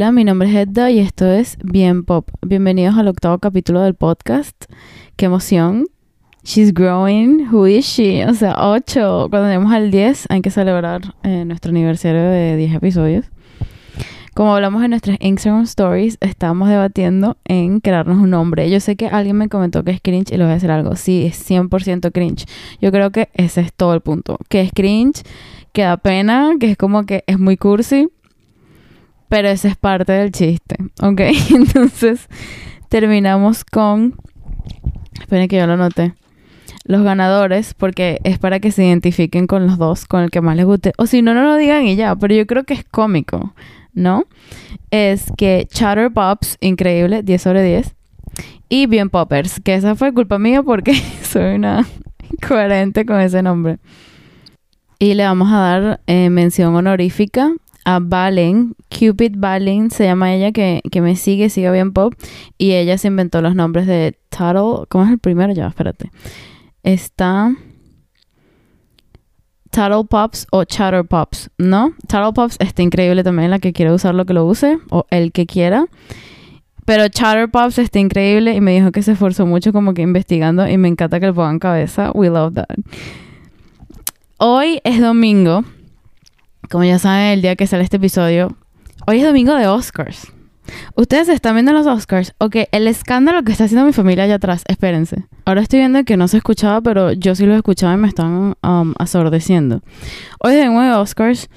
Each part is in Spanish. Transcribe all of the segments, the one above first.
Hola, mi nombre es Edda y esto es Bien Pop. Bienvenidos al octavo capítulo del podcast. ¡Qué emoción! She's growing. Who is she? O sea, 8. Cuando lleguemos al 10 hay que celebrar eh, nuestro aniversario de 10 episodios. Como hablamos en nuestras Instagram Stories, estamos debatiendo en crearnos un nombre. Yo sé que alguien me comentó que es cringe y le voy a decir algo. Sí, es 100% cringe. Yo creo que ese es todo el punto. Que es cringe, que da pena, que es como que es muy cursi pero ese es parte del chiste, ¿ok? Entonces terminamos con... Esperen que yo lo noté. Los ganadores, porque es para que se identifiquen con los dos, con el que más les guste. O si no, no lo digan y ya, pero yo creo que es cómico, ¿no? Es que Chatter Pops, increíble, 10 sobre 10. Y Bien Poppers, que esa fue culpa mía porque soy una coherente con ese nombre. Y le vamos a dar eh, mención honorífica a Valen, Cupid Valen, se llama ella, que, me sigue, sigue bien pop, y ella se inventó los nombres de Tuttle, ¿cómo es el primero? Ya, espérate. Está Tuttle Pops o Chatter Pops, ¿no? Tuttle Pops está increíble también, la que quiere usar lo que lo use, o el que quiera. Pero Chatter Pops está increíble y me dijo que se esforzó mucho como que investigando y me encanta que le pongan cabeza. We love that. Hoy es domingo como ya saben, el día que sale este episodio, hoy es domingo de Oscars. Ustedes están viendo los Oscars. Ok, el escándalo que está haciendo mi familia allá atrás. Espérense. Ahora estoy viendo que no se escuchaba, pero yo sí lo escuchaba y me están um, asordeciendo. Hoy es domingo de Oscars.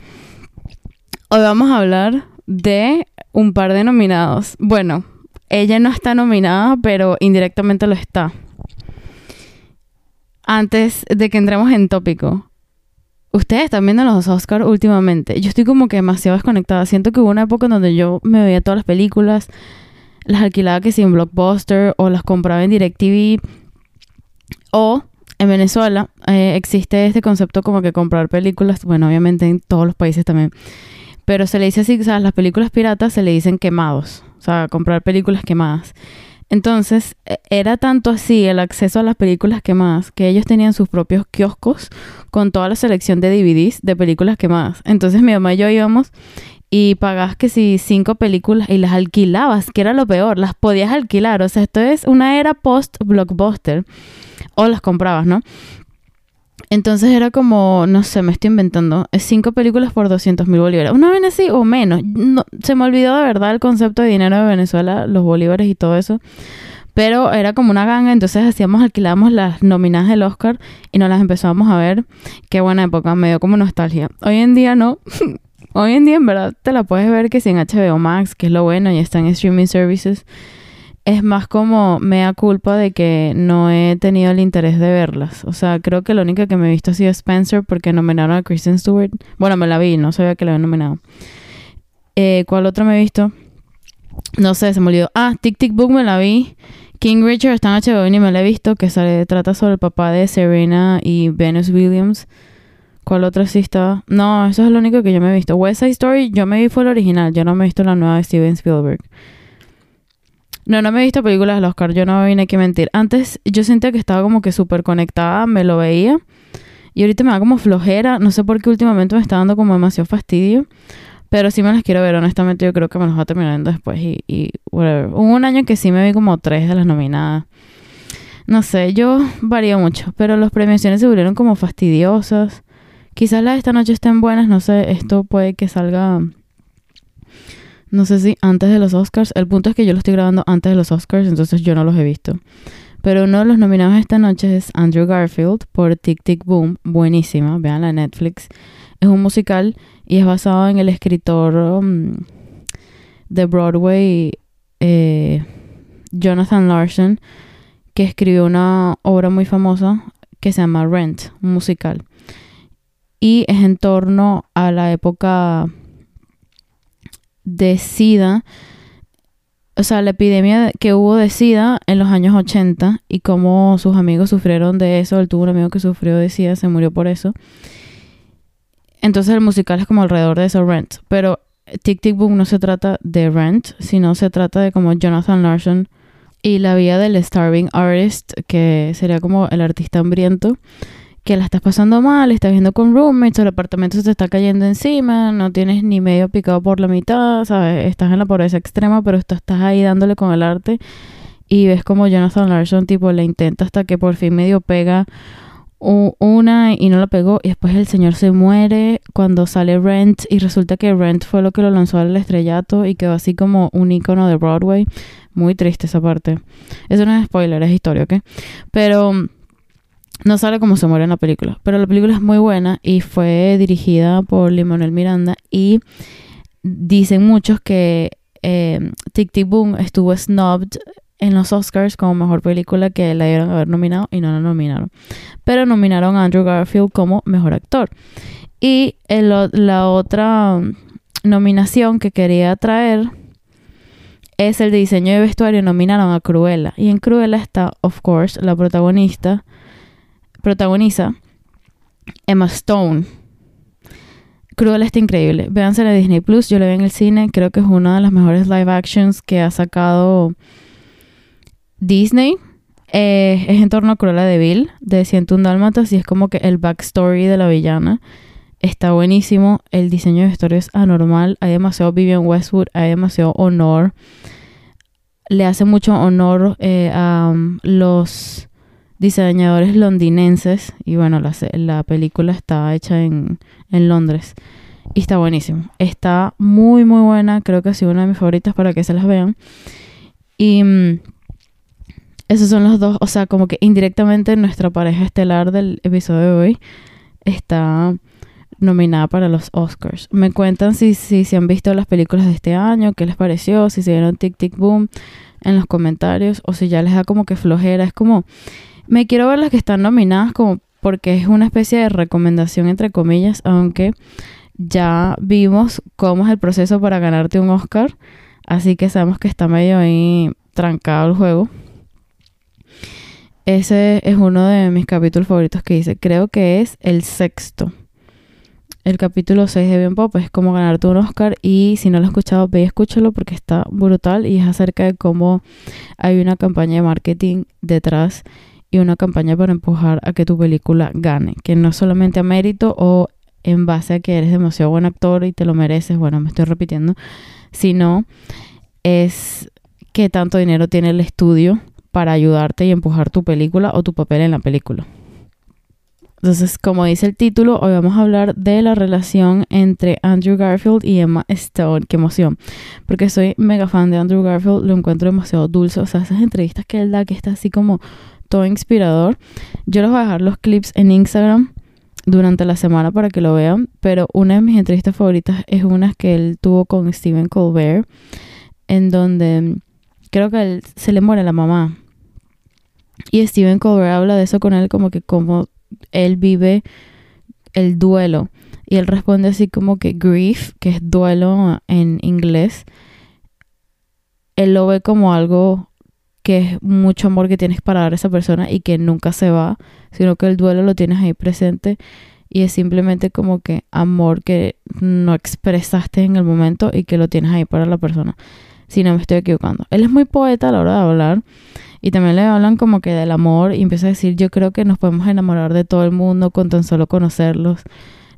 Hoy vamos a hablar de un par de nominados. Bueno, ella no está nominada, pero indirectamente lo está. Antes de que entremos en tópico, Ustedes están viendo los Oscars últimamente. Yo estoy como que demasiado desconectada. Siento que hubo una época en donde yo me veía todas las películas, las alquilaba que sí en Blockbuster o las compraba en DirecTV. O en Venezuela eh, existe este concepto como que comprar películas, bueno, obviamente en todos los países también. Pero se le dice así, o sea, las películas piratas se le dicen quemados. O sea, comprar películas quemadas. Entonces, e, era tanto así el acceso a las películas quemadas que ellos tenían sus propios kioscos con toda la selección de DVDs de películas quemadas. Entonces, mi mamá y yo íbamos y pagabas que si cinco películas y las alquilabas, que era lo peor, las podías alquilar. O sea, esto es una era post-blockbuster. O las comprabas, ¿no? Entonces era como, no sé, me estoy inventando, cinco películas por 200 mil bolívares. Una vez así o menos. se me olvidó de verdad el concepto de dinero de Venezuela, los bolívares y todo eso. Pero era como una ganga, entonces hacíamos, alquilábamos las nominadas del Oscar y nos las empezábamos a ver. Qué buena época, me dio como nostalgia. Hoy en día no. Hoy en día en verdad te la puedes ver que si en HBO Max, que es lo bueno, y está en streaming services es más como me da culpa de que no he tenido el interés de verlas. O sea, creo que lo único que me he visto ha sido Spencer porque nominaron a Kristen Stewart. Bueno, me la vi, no sabía que la habían nominado. Eh, ¿Cuál otro me he visto? No sé, se me olvidó. Ah, Tic Tic Book me la vi. King Richard está en HBO y me la he visto, que sale, trata sobre el papá de Serena y Venus Williams. ¿Cuál otra sí estaba? No, eso es lo único que yo me he visto. West Side Story, yo me vi fue el original, yo no me he visto la nueva de Steven Spielberg. No, no me he visto películas del Oscar, yo no me vine aquí a mentir. Antes yo sentía que estaba como que súper conectada, me lo veía. Y ahorita me da como flojera, no sé por qué últimamente me está dando como demasiado fastidio. Pero sí me las quiero ver, honestamente yo creo que me las va viendo después y, y whatever. Hubo un año que sí me vi como tres de las nominadas. No sé, yo varío mucho, pero las premiaciones se volvieron como fastidiosas. Quizás las de esta noche estén buenas, no sé, esto puede que salga no sé si antes de los Oscars. El punto es que yo lo estoy grabando antes de los Oscars, entonces yo no los he visto. Pero uno de los nominados esta noche es Andrew Garfield por Tic Tic Boom. Buenísima, vean la Netflix. Es un musical y es basado en el escritor um, de Broadway, eh, Jonathan Larson, que escribió una obra muy famosa que se llama Rent, un musical. Y es en torno a la época de SIDA, o sea, la epidemia que hubo de SIDA en los años 80 y cómo sus amigos sufrieron de eso. Él tuvo un amigo que sufrió de SIDA, se murió por eso. Entonces el musical es como alrededor de eso, Rent. Pero Tic Tic Boom no se trata de Rent, sino se trata de como Jonathan Larson y la vida del starving artist, que sería como el artista hambriento, que la estás pasando mal, estás viendo con roommates, el apartamento se te está cayendo encima, no tienes ni medio picado por la mitad, ¿sabes? Estás en la pobreza extrema, pero estás ahí dándole con el arte y ves como Jonathan Larson tipo le intenta hasta que por fin medio pega una y no la pegó y después el señor se muere cuando sale Rent y resulta que Rent fue lo que lo lanzó al estrellato y quedó así como un icono de Broadway. Muy triste esa parte. Eso no es spoiler, es historia, ¿ok? Pero no sale como se muere en la película. Pero la película es muy buena y fue dirigida por Limonel Miranda y dicen muchos que eh, Tic Tic Boom estuvo snubbed en los Oscars como mejor película que la dieron haber nominado y no la nominaron. Pero nominaron a Andrew Garfield como mejor actor. Y la otra nominación que quería traer es el de diseño de vestuario. Nominaron a Cruella. Y en Cruella está, of course, la protagonista, protagoniza Emma Stone. Cruella está increíble. Véanse en Disney Plus. Yo la vi en el cine. Creo que es una de las mejores live actions que ha sacado Disney eh, es en torno a Cruella de Vil, de 101 Dálmatas, y es como que el backstory de la villana está buenísimo. El diseño de vestuario es anormal. Hay demasiado Vivian Westwood, hay demasiado honor. Le hace mucho honor eh, a um, los diseñadores londinenses. Y bueno, la, la película está hecha en, en, Londres. Y está buenísimo. Está muy, muy buena. Creo que ha sido una de mis favoritas para que se las vean. Y mm, esos son los dos, o sea, como que indirectamente nuestra pareja estelar del episodio de hoy está nominada para los Oscars. Me cuentan si, si, si han visto las películas de este año, qué les pareció, si se vieron Tic Tic Boom en los comentarios o si ya les da como que flojera. Es como, me quiero ver las que están nominadas como porque es una especie de recomendación entre comillas, aunque ya vimos cómo es el proceso para ganarte un Oscar, así que sabemos que está medio ahí trancado el juego. Ese es uno de mis capítulos favoritos que hice. Creo que es el sexto. El capítulo 6 de Bien Pop es cómo ganarte un Oscar y si no lo has escuchado, ve y escúchalo porque está brutal y es acerca de cómo hay una campaña de marketing detrás y una campaña para empujar a que tu película gane, que no solamente a mérito o en base a que eres demasiado buen actor y te lo mereces, bueno, me estoy repitiendo, sino es que tanto dinero tiene el estudio para ayudarte y empujar tu película o tu papel en la película. Entonces, como dice el título, hoy vamos a hablar de la relación entre Andrew Garfield y Emma Stone. Qué emoción. Porque soy mega fan de Andrew Garfield, lo encuentro demasiado dulce. O sea, esas entrevistas que él da, que está así como inspirador. Yo les voy a dejar los clips en Instagram durante la semana para que lo vean. Pero una de mis entrevistas favoritas es una que él tuvo con Stephen Colbert, en donde creo que él, se le muere la mamá y Steven Colbert habla de eso con él como que como él vive el duelo. Y él responde así como que grief, que es duelo en inglés, él lo ve como algo que es mucho amor que tienes para dar a esa persona y que nunca se va, sino que el duelo lo tienes ahí presente y es simplemente como que amor que no expresaste en el momento y que lo tienes ahí para la persona. Si no me estoy equivocando. Él es muy poeta a la hora de hablar y también le hablan como que del amor y empieza a decir, yo creo que nos podemos enamorar de todo el mundo con tan solo conocerlos.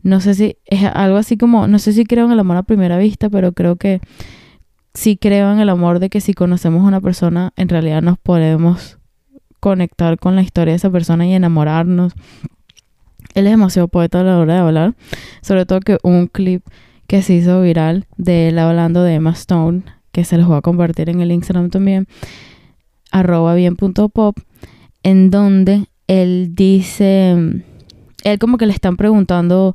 No sé si es algo así como, no sé si creo en el amor a primera vista, pero creo que sí creo en el amor de que si conocemos a una persona, en realidad nos podemos conectar con la historia de esa persona y enamorarnos. Él es demasiado poeta a la hora de hablar, sobre todo que un clip que se hizo viral de él hablando de Emma Stone, que se los voy a compartir en el Instagram también, arroba bien punto pop, en donde él dice, él como que le están preguntando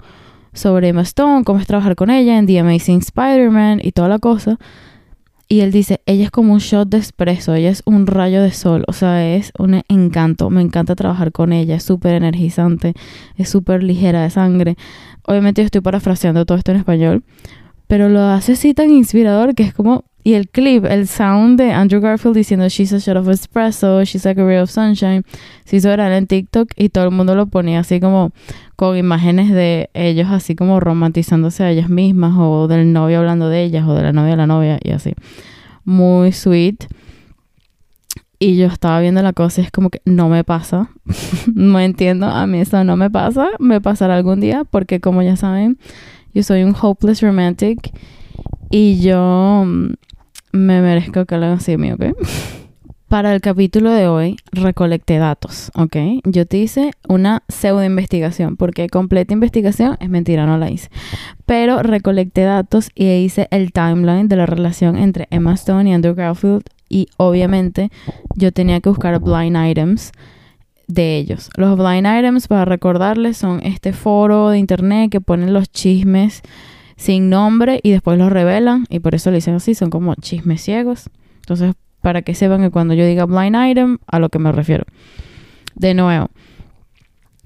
sobre Emma Stone, cómo es trabajar con ella en The Amazing Spider-Man y toda la cosa. Y él dice, ella es como un shot de espresso, ella es un rayo de sol, o sea, es un encanto, me encanta trabajar con ella, es súper energizante, es súper ligera de sangre. Obviamente yo estoy parafraseando todo esto en español, pero lo hace así tan inspirador que es como y el clip, el sound de Andrew Garfield diciendo She's a shot of espresso, she's a ray of sunshine, se hizo viral en TikTok y todo el mundo lo ponía así como con imágenes de ellos así como romantizándose a ellas mismas o del novio hablando de ellas o de la novia a la novia y así. Muy sweet. Y yo estaba viendo la cosa y es como que no me pasa. no entiendo, a mí eso no me pasa. Me pasará algún día porque como ya saben, yo soy un hopeless romantic y yo mm, me merezco que lo hagan así mí, ¿ok? Para el capítulo de hoy recolecté datos, ¿ok? Yo te hice una pseudo investigación, porque completa investigación es mentira, no la hice. Pero recolecté datos y hice el timeline de la relación entre Emma Stone y Andrew Garfield y obviamente yo tenía que buscar blind items de ellos. Los blind items, para recordarles, son este foro de internet que ponen los chismes sin nombre y después los revelan y por eso le dicen así, son como chismes ciegos. Entonces, para que sepan que cuando yo diga blind item, a lo que me refiero. De nuevo,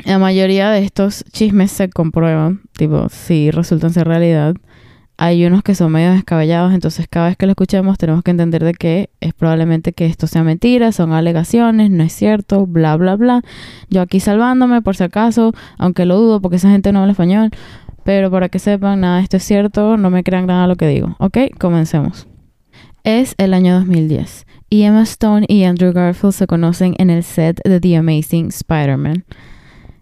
la mayoría de estos chismes se comprueban, tipo, si resultan ser realidad. Hay unos que son medio descabellados, entonces cada vez que lo escuchemos tenemos que entender de que es probablemente que esto sea mentira, son alegaciones, no es cierto, bla, bla, bla. Yo aquí salvándome por si acaso, aunque lo dudo porque esa gente no habla español, pero para que sepan, nada, esto es cierto, no me crean nada lo que digo. Ok, comencemos. Es el año 2010 y Emma Stone y Andrew Garfield se conocen en el set de The Amazing Spider-Man.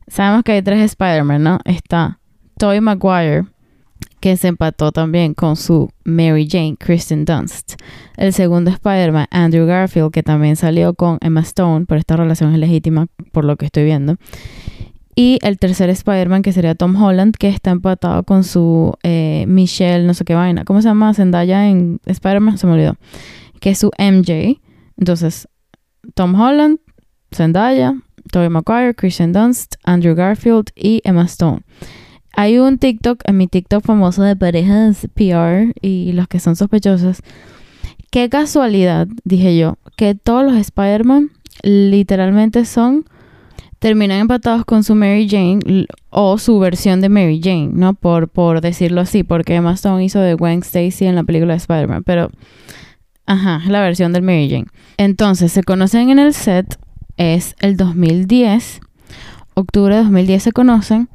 Sabemos que hay tres Spider-Man, ¿no? Está Tobey Maguire, que se empató también con su Mary Jane, Kristen Dunst. El segundo Spider-Man, Andrew Garfield, que también salió con Emma Stone, pero esta relación es legítima por lo que estoy viendo. Y el tercer Spider-Man, que sería Tom Holland, que está empatado con su eh, Michelle, no sé qué vaina. ¿Cómo se llama? Zendaya en Spider-Man, se me olvidó. Que es su MJ. Entonces, Tom Holland, Zendaya, Tobey Maguire, Christian Dunst, Andrew Garfield y Emma Stone. Hay un TikTok, en mi TikTok famoso de parejas PR y los que son sospechosos. Qué casualidad, dije yo, que todos los Spider-Man literalmente son terminan empatados con su Mary Jane o su versión de Mary Jane, ¿no? Por, por decirlo así, porque Emma Stone hizo de Gwen Stacy en la película de Spider-Man, pero, ajá, la versión del Mary Jane. Entonces, se conocen en el set, es el 2010, octubre de 2010 se conocen,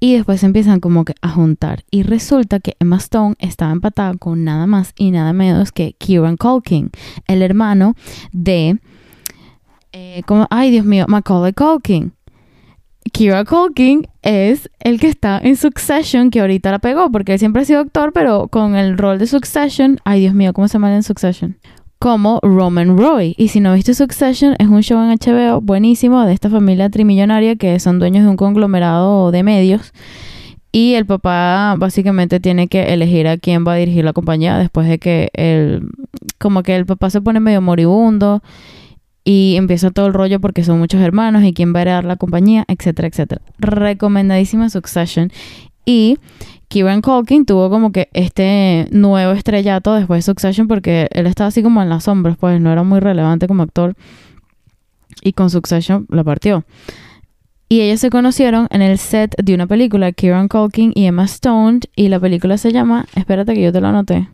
y después empiezan como que a juntar. Y resulta que Emma Stone estaba empatada con nada más y nada menos que Kieran Culkin, el hermano de eh, como, ay Dios mío, Macaulay Culkin. Kira Culkin es el que está en Succession, que ahorita la pegó, porque él siempre ha sido actor, pero con el rol de Succession, ay Dios mío, ¿cómo se llama en Succession? Como Roman Roy. Y si no viste Succession, es un show en HBO buenísimo de esta familia trimillonaria que son dueños de un conglomerado de medios. Y el papá básicamente tiene que elegir a quién va a dirigir la compañía después de que el, como que el papá se pone medio moribundo y empieza todo el rollo porque son muchos hermanos y quién va a heredar la compañía, etcétera, etcétera. Recomendadísima Succession. Y Kieran Culkin tuvo como que este nuevo estrellato después de Succession porque él estaba así como en las sombras, pues no era muy relevante como actor. Y con Succession la partió. Y ellos se conocieron en el set de una película, Kieran Culkin y Emma Stone, y la película se llama, espérate que yo te lo anoté,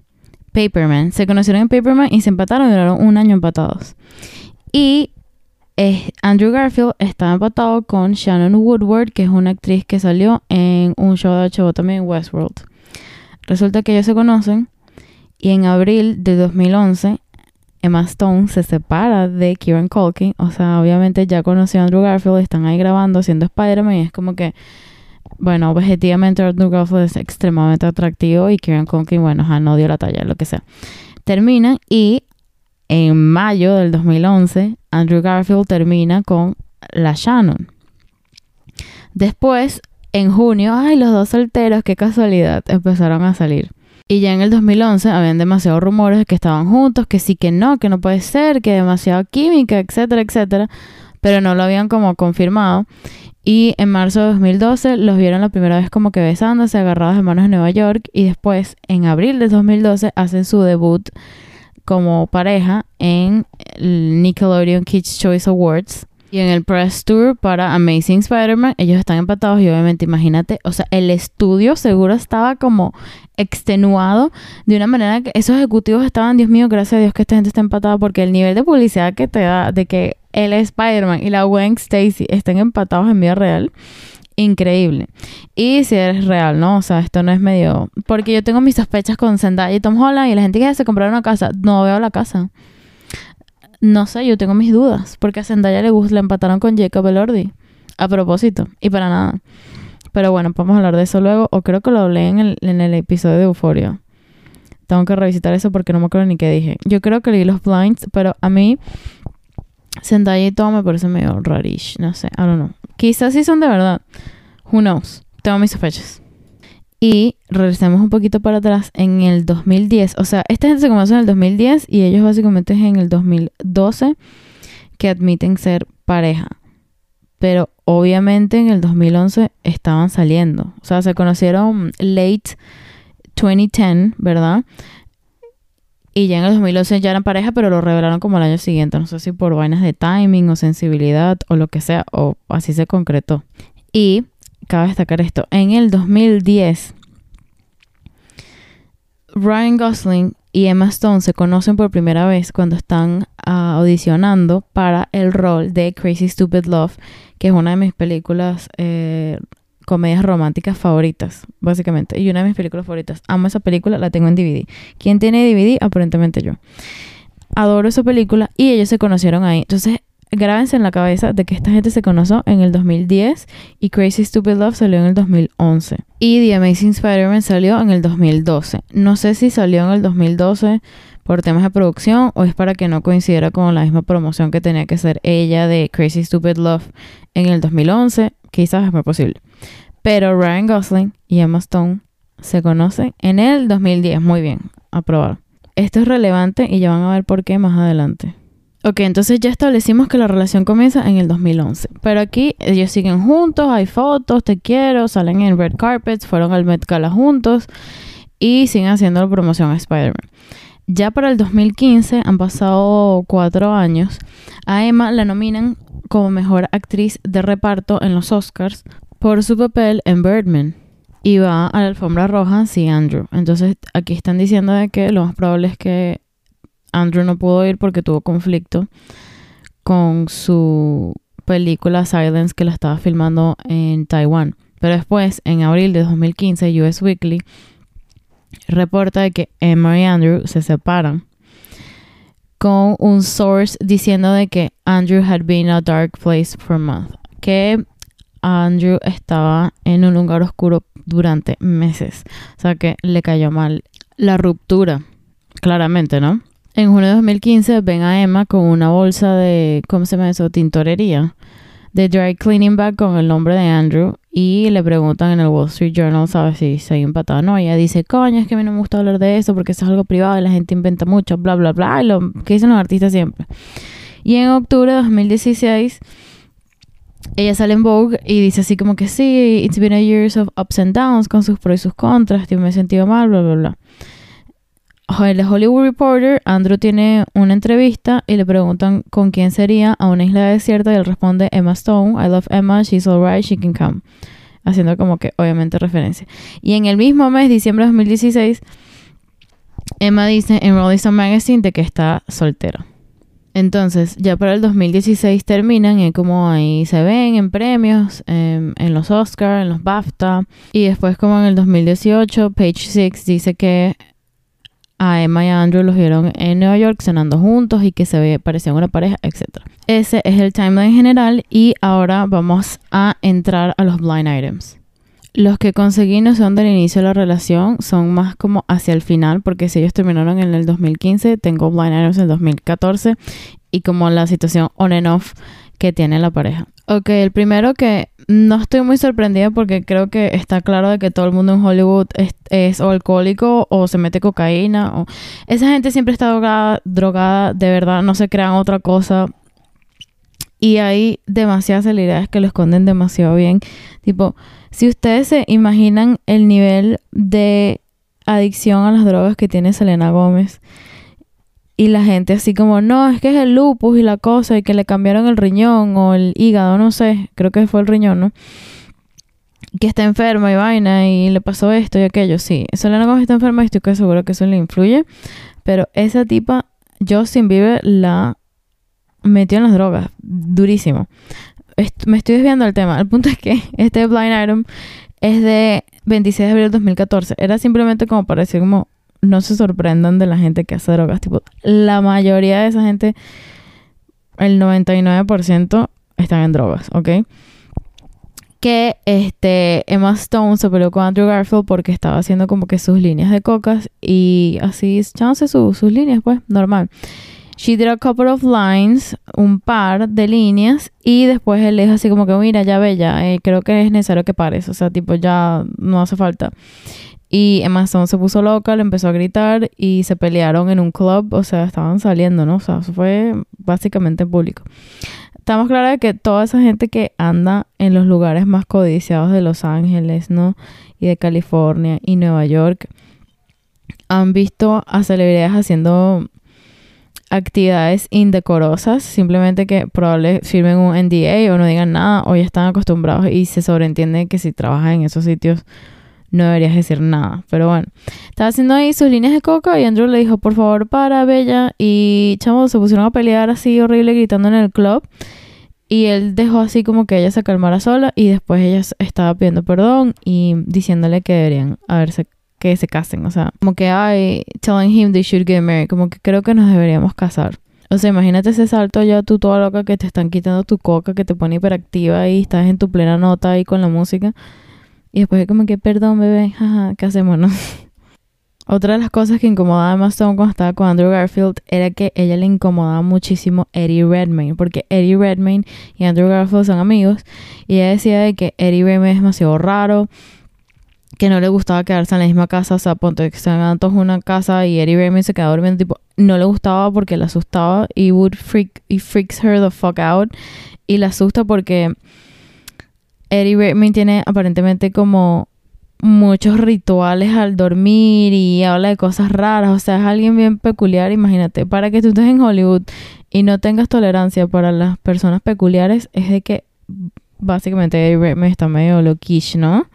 Paperman. Se conocieron en Paperman y se empataron y duraron un año empatados. Y eh, Andrew Garfield está empatado con Shannon Woodward, que es una actriz que salió en un show de HBO también, Westworld. Resulta que ellos se conocen y en abril de 2011 Emma Stone se separa de Kieran Culkin. O sea, obviamente ya conoció a Andrew Garfield, están ahí grabando, haciendo Spider-Man y es como que, bueno, objetivamente Andrew Garfield es extremadamente atractivo y Kieran Culkin, bueno, ya no dio la talla, lo que sea. Terminan y en mayo del 2011, Andrew Garfield termina con la Shannon. Después, en junio, ay, los dos solteros, qué casualidad, empezaron a salir. Y ya en el 2011 habían demasiados rumores de que estaban juntos, que sí, que no, que no puede ser, que demasiada química, etcétera, etcétera, pero no lo habían como confirmado. Y en marzo de 2012 los vieron la primera vez como que besándose, agarrados de manos en Nueva York. Y después, en abril de 2012, hacen su debut como pareja en el Nickelodeon Kids Choice Awards y en el press tour para Amazing Spider-Man. Ellos están empatados y obviamente imagínate, o sea, el estudio seguro estaba como extenuado de una manera que esos ejecutivos estaban, Dios mío, gracias a Dios que esta gente está empatada porque el nivel de publicidad que te da de que el Spider-Man y la Gwen Stacy estén empatados en vida real increíble. Y si eres real, ¿no? O sea, esto no es medio... Porque yo tengo mis sospechas con Zendaya y Tom Holland y la gente que se compraron una casa, no veo la casa. No sé, yo tengo mis dudas. Porque a Zendaya le, gusta, le empataron con Jacob Elordi. A propósito. Y para nada. Pero bueno, podemos hablar de eso luego. O creo que lo hablé en el, en el episodio de Euphoria. Tengo que revisitar eso porque no me acuerdo ni qué dije. Yo creo que leí los blinds, pero a mí Zendaya y todo me parece medio rarish. No sé, I don't know. Quizás sí son de verdad. Who knows? Tengo mis sospechas. Y regresemos un poquito para atrás en el 2010. O sea, esta gente se conoce en el 2010 y ellos básicamente es en el 2012 que admiten ser pareja. Pero obviamente en el 2011 estaban saliendo. O sea, se conocieron late 2010, ¿verdad? Y ya en el 2011 ya eran pareja, pero lo revelaron como el año siguiente. No sé si por vainas de timing o sensibilidad o lo que sea, o así se concretó. Y cabe destacar esto, en el 2010, Ryan Gosling y Emma Stone se conocen por primera vez cuando están ah, audicionando para el rol de Crazy Stupid Love, que es una de mis películas, eh, comedias románticas favoritas, básicamente. Y una de mis películas favoritas. Amo esa película, la tengo en DVD. ¿Quién tiene DVD? Aparentemente yo. Adoro esa película y ellos se conocieron ahí. Entonces, grábense en la cabeza de que esta gente se conoció en el 2010 y Crazy Stupid Love salió en el 2011. Y The Amazing Spider-Man salió en el 2012. No sé si salió en el 2012 por temas de producción o es para que no coincidiera con la misma promoción que tenía que ser ella de Crazy Stupid Love en el 2011. Quizás es muy posible. Pero Ryan Gosling y Emma Stone se conocen en el 2010. Muy bien, aprobado. Esto es relevante y ya van a ver por qué más adelante. Ok, entonces ya establecimos que la relación comienza en el 2011. Pero aquí ellos siguen juntos, hay fotos, te quiero, salen en red carpets, fueron al Met Gala juntos y siguen haciendo la promoción a Spider-Man. Ya para el 2015, han pasado cuatro años, a Emma la nominan como mejor actriz de reparto en los Oscars por su papel en Birdman. Y va a la alfombra roja, sí, Andrew. Entonces aquí están diciendo de que lo más probable es que Andrew no pudo ir porque tuvo conflicto con su película Silence que la estaba filmando en Taiwán. Pero después, en abril de 2015, US Weekly reporta de que Emma y Andrew se separan con un source diciendo de que Andrew had been a dark place for a month. Que Andrew estaba en un lugar oscuro durante meses. O sea que le cayó mal la ruptura, claramente, ¿no? En junio de 2015 ven a Emma con una bolsa de, ¿cómo se llama eso? Tintorería. De dry cleaning bag con el nombre de Andrew. Y le preguntan en el Wall Street Journal, ¿sabes si se ha empatado? No, ella dice, coño, es que a mí no me gusta hablar de eso porque eso es algo privado y la gente inventa mucho, bla, bla, bla. Y lo que dicen los artistas siempre. Y en octubre de 2016 ella sale en Vogue y dice así como que sí, it's been a years of ups and downs con sus pros y sus contras, yo me he sentido mal, bla, bla, bla el Hollywood Reporter, Andrew tiene una entrevista y le preguntan con quién sería a una isla desierta y él responde Emma Stone, I love Emma, she's alright, she can come. Haciendo como que obviamente referencia. Y en el mismo mes, diciembre de 2016, Emma dice en Rolling Stone Magazine de que está soltera. Entonces, ya para el 2016 terminan y como ahí se ven en premios, en, en los Oscars, en los BAFTA. Y después como en el 2018, Page Six dice que a Emma y a Andrew los vieron en Nueva York cenando juntos y que se parecían una pareja, etc. Ese es el timeline general y ahora vamos a entrar a los blind items. Los que conseguí no son del inicio de la relación, son más como hacia el final, porque si ellos terminaron en el 2015, tengo blind items en el 2014 y como la situación on and off que tiene la pareja. Ok, el primero que no estoy muy sorprendida porque creo que está claro de que todo el mundo en Hollywood es, o alcohólico o se mete cocaína o esa gente siempre está drogada, drogada de verdad, no se crean otra cosa. Y hay demasiadas celebridades que lo esconden demasiado bien. Tipo, si ustedes se imaginan el nivel de adicción a las drogas que tiene Selena Gómez, y la gente así como, no, es que es el lupus y la cosa y que le cambiaron el riñón o el hígado, no sé, creo que fue el riñón, ¿no? Que está enferma y vaina y le pasó esto y aquello, sí. Selena Gómez está enferma y estoy seguro que eso le influye. Pero esa tipa, Justin Bieber la metió en las drogas, durísimo. me estoy desviando del tema. El punto es que este blind item es de 26 de abril de 2014. Era simplemente como para decir como, no se sorprendan de la gente que hace drogas. Tipo, la mayoría de esa gente el 99% están en drogas, ¿ok? Que este, Emma Stone se peleó con Andrew Garfield porque estaba haciendo como que sus líneas de cocas y así echándose sus líneas, pues, normal. She did a couple of lines, un par de líneas, y después él dijo así como que, mira, ya ve, ya, eh, creo que es necesario que pares, o sea, tipo, ya no hace falta. Y Emma Stone se puso loca, le empezó a gritar y se pelearon en un club, o sea, estaban saliendo, ¿no? O sea, eso fue básicamente en público. Estamos claros de que toda esa gente que anda en los lugares más codiciados de Los Ángeles, ¿no? Y de California y Nueva York, han visto a celebridades haciendo actividades indecorosas, simplemente que probablemente firmen un NDA o no digan nada o ya están acostumbrados y se sobreentiende que si trabajas en esos sitios no deberías decir nada. Pero bueno, estaba haciendo ahí sus líneas de coca y Andrew le dijo, por favor, para, Bella. Y chamo, se pusieron a pelear así horrible gritando en el club. Y él dejó así como que ella se calmara sola y después ella estaba pidiendo perdón y diciéndole que deberían haberse que se casen, o sea, como que ay, telling him they should get married, como que creo que nos deberíamos casar. O sea, imagínate ese salto ya tú toda loca que te están quitando tu coca, que te pone hiperactiva y estás en tu plena nota ahí con la música. Y después como que, perdón, bebé, jaja, ¿qué hacemos, no? Otra de las cosas que incomodaba a Emma Stone cuando estaba con Andrew Garfield era que ella le incomodaba muchísimo Eddie Redmayne, porque Eddie Redmayne y Andrew Garfield son amigos, y ella decía de que Eddie Redmayne es demasiado raro, que no le gustaba quedarse en la misma casa, o sea, ponte que se todos una casa y Eddie Redmayne se quedaba durmiendo, tipo, no le gustaba porque le asustaba y would freak, y freaks her the fuck out y le asusta porque Eddie Redmayne tiene aparentemente como muchos rituales al dormir y habla de cosas raras, o sea, es alguien bien peculiar, imagínate, para que tú estés en Hollywood y no tengas tolerancia para las personas peculiares, es de que básicamente Eddie Redmayne está medio loquish, ¿no?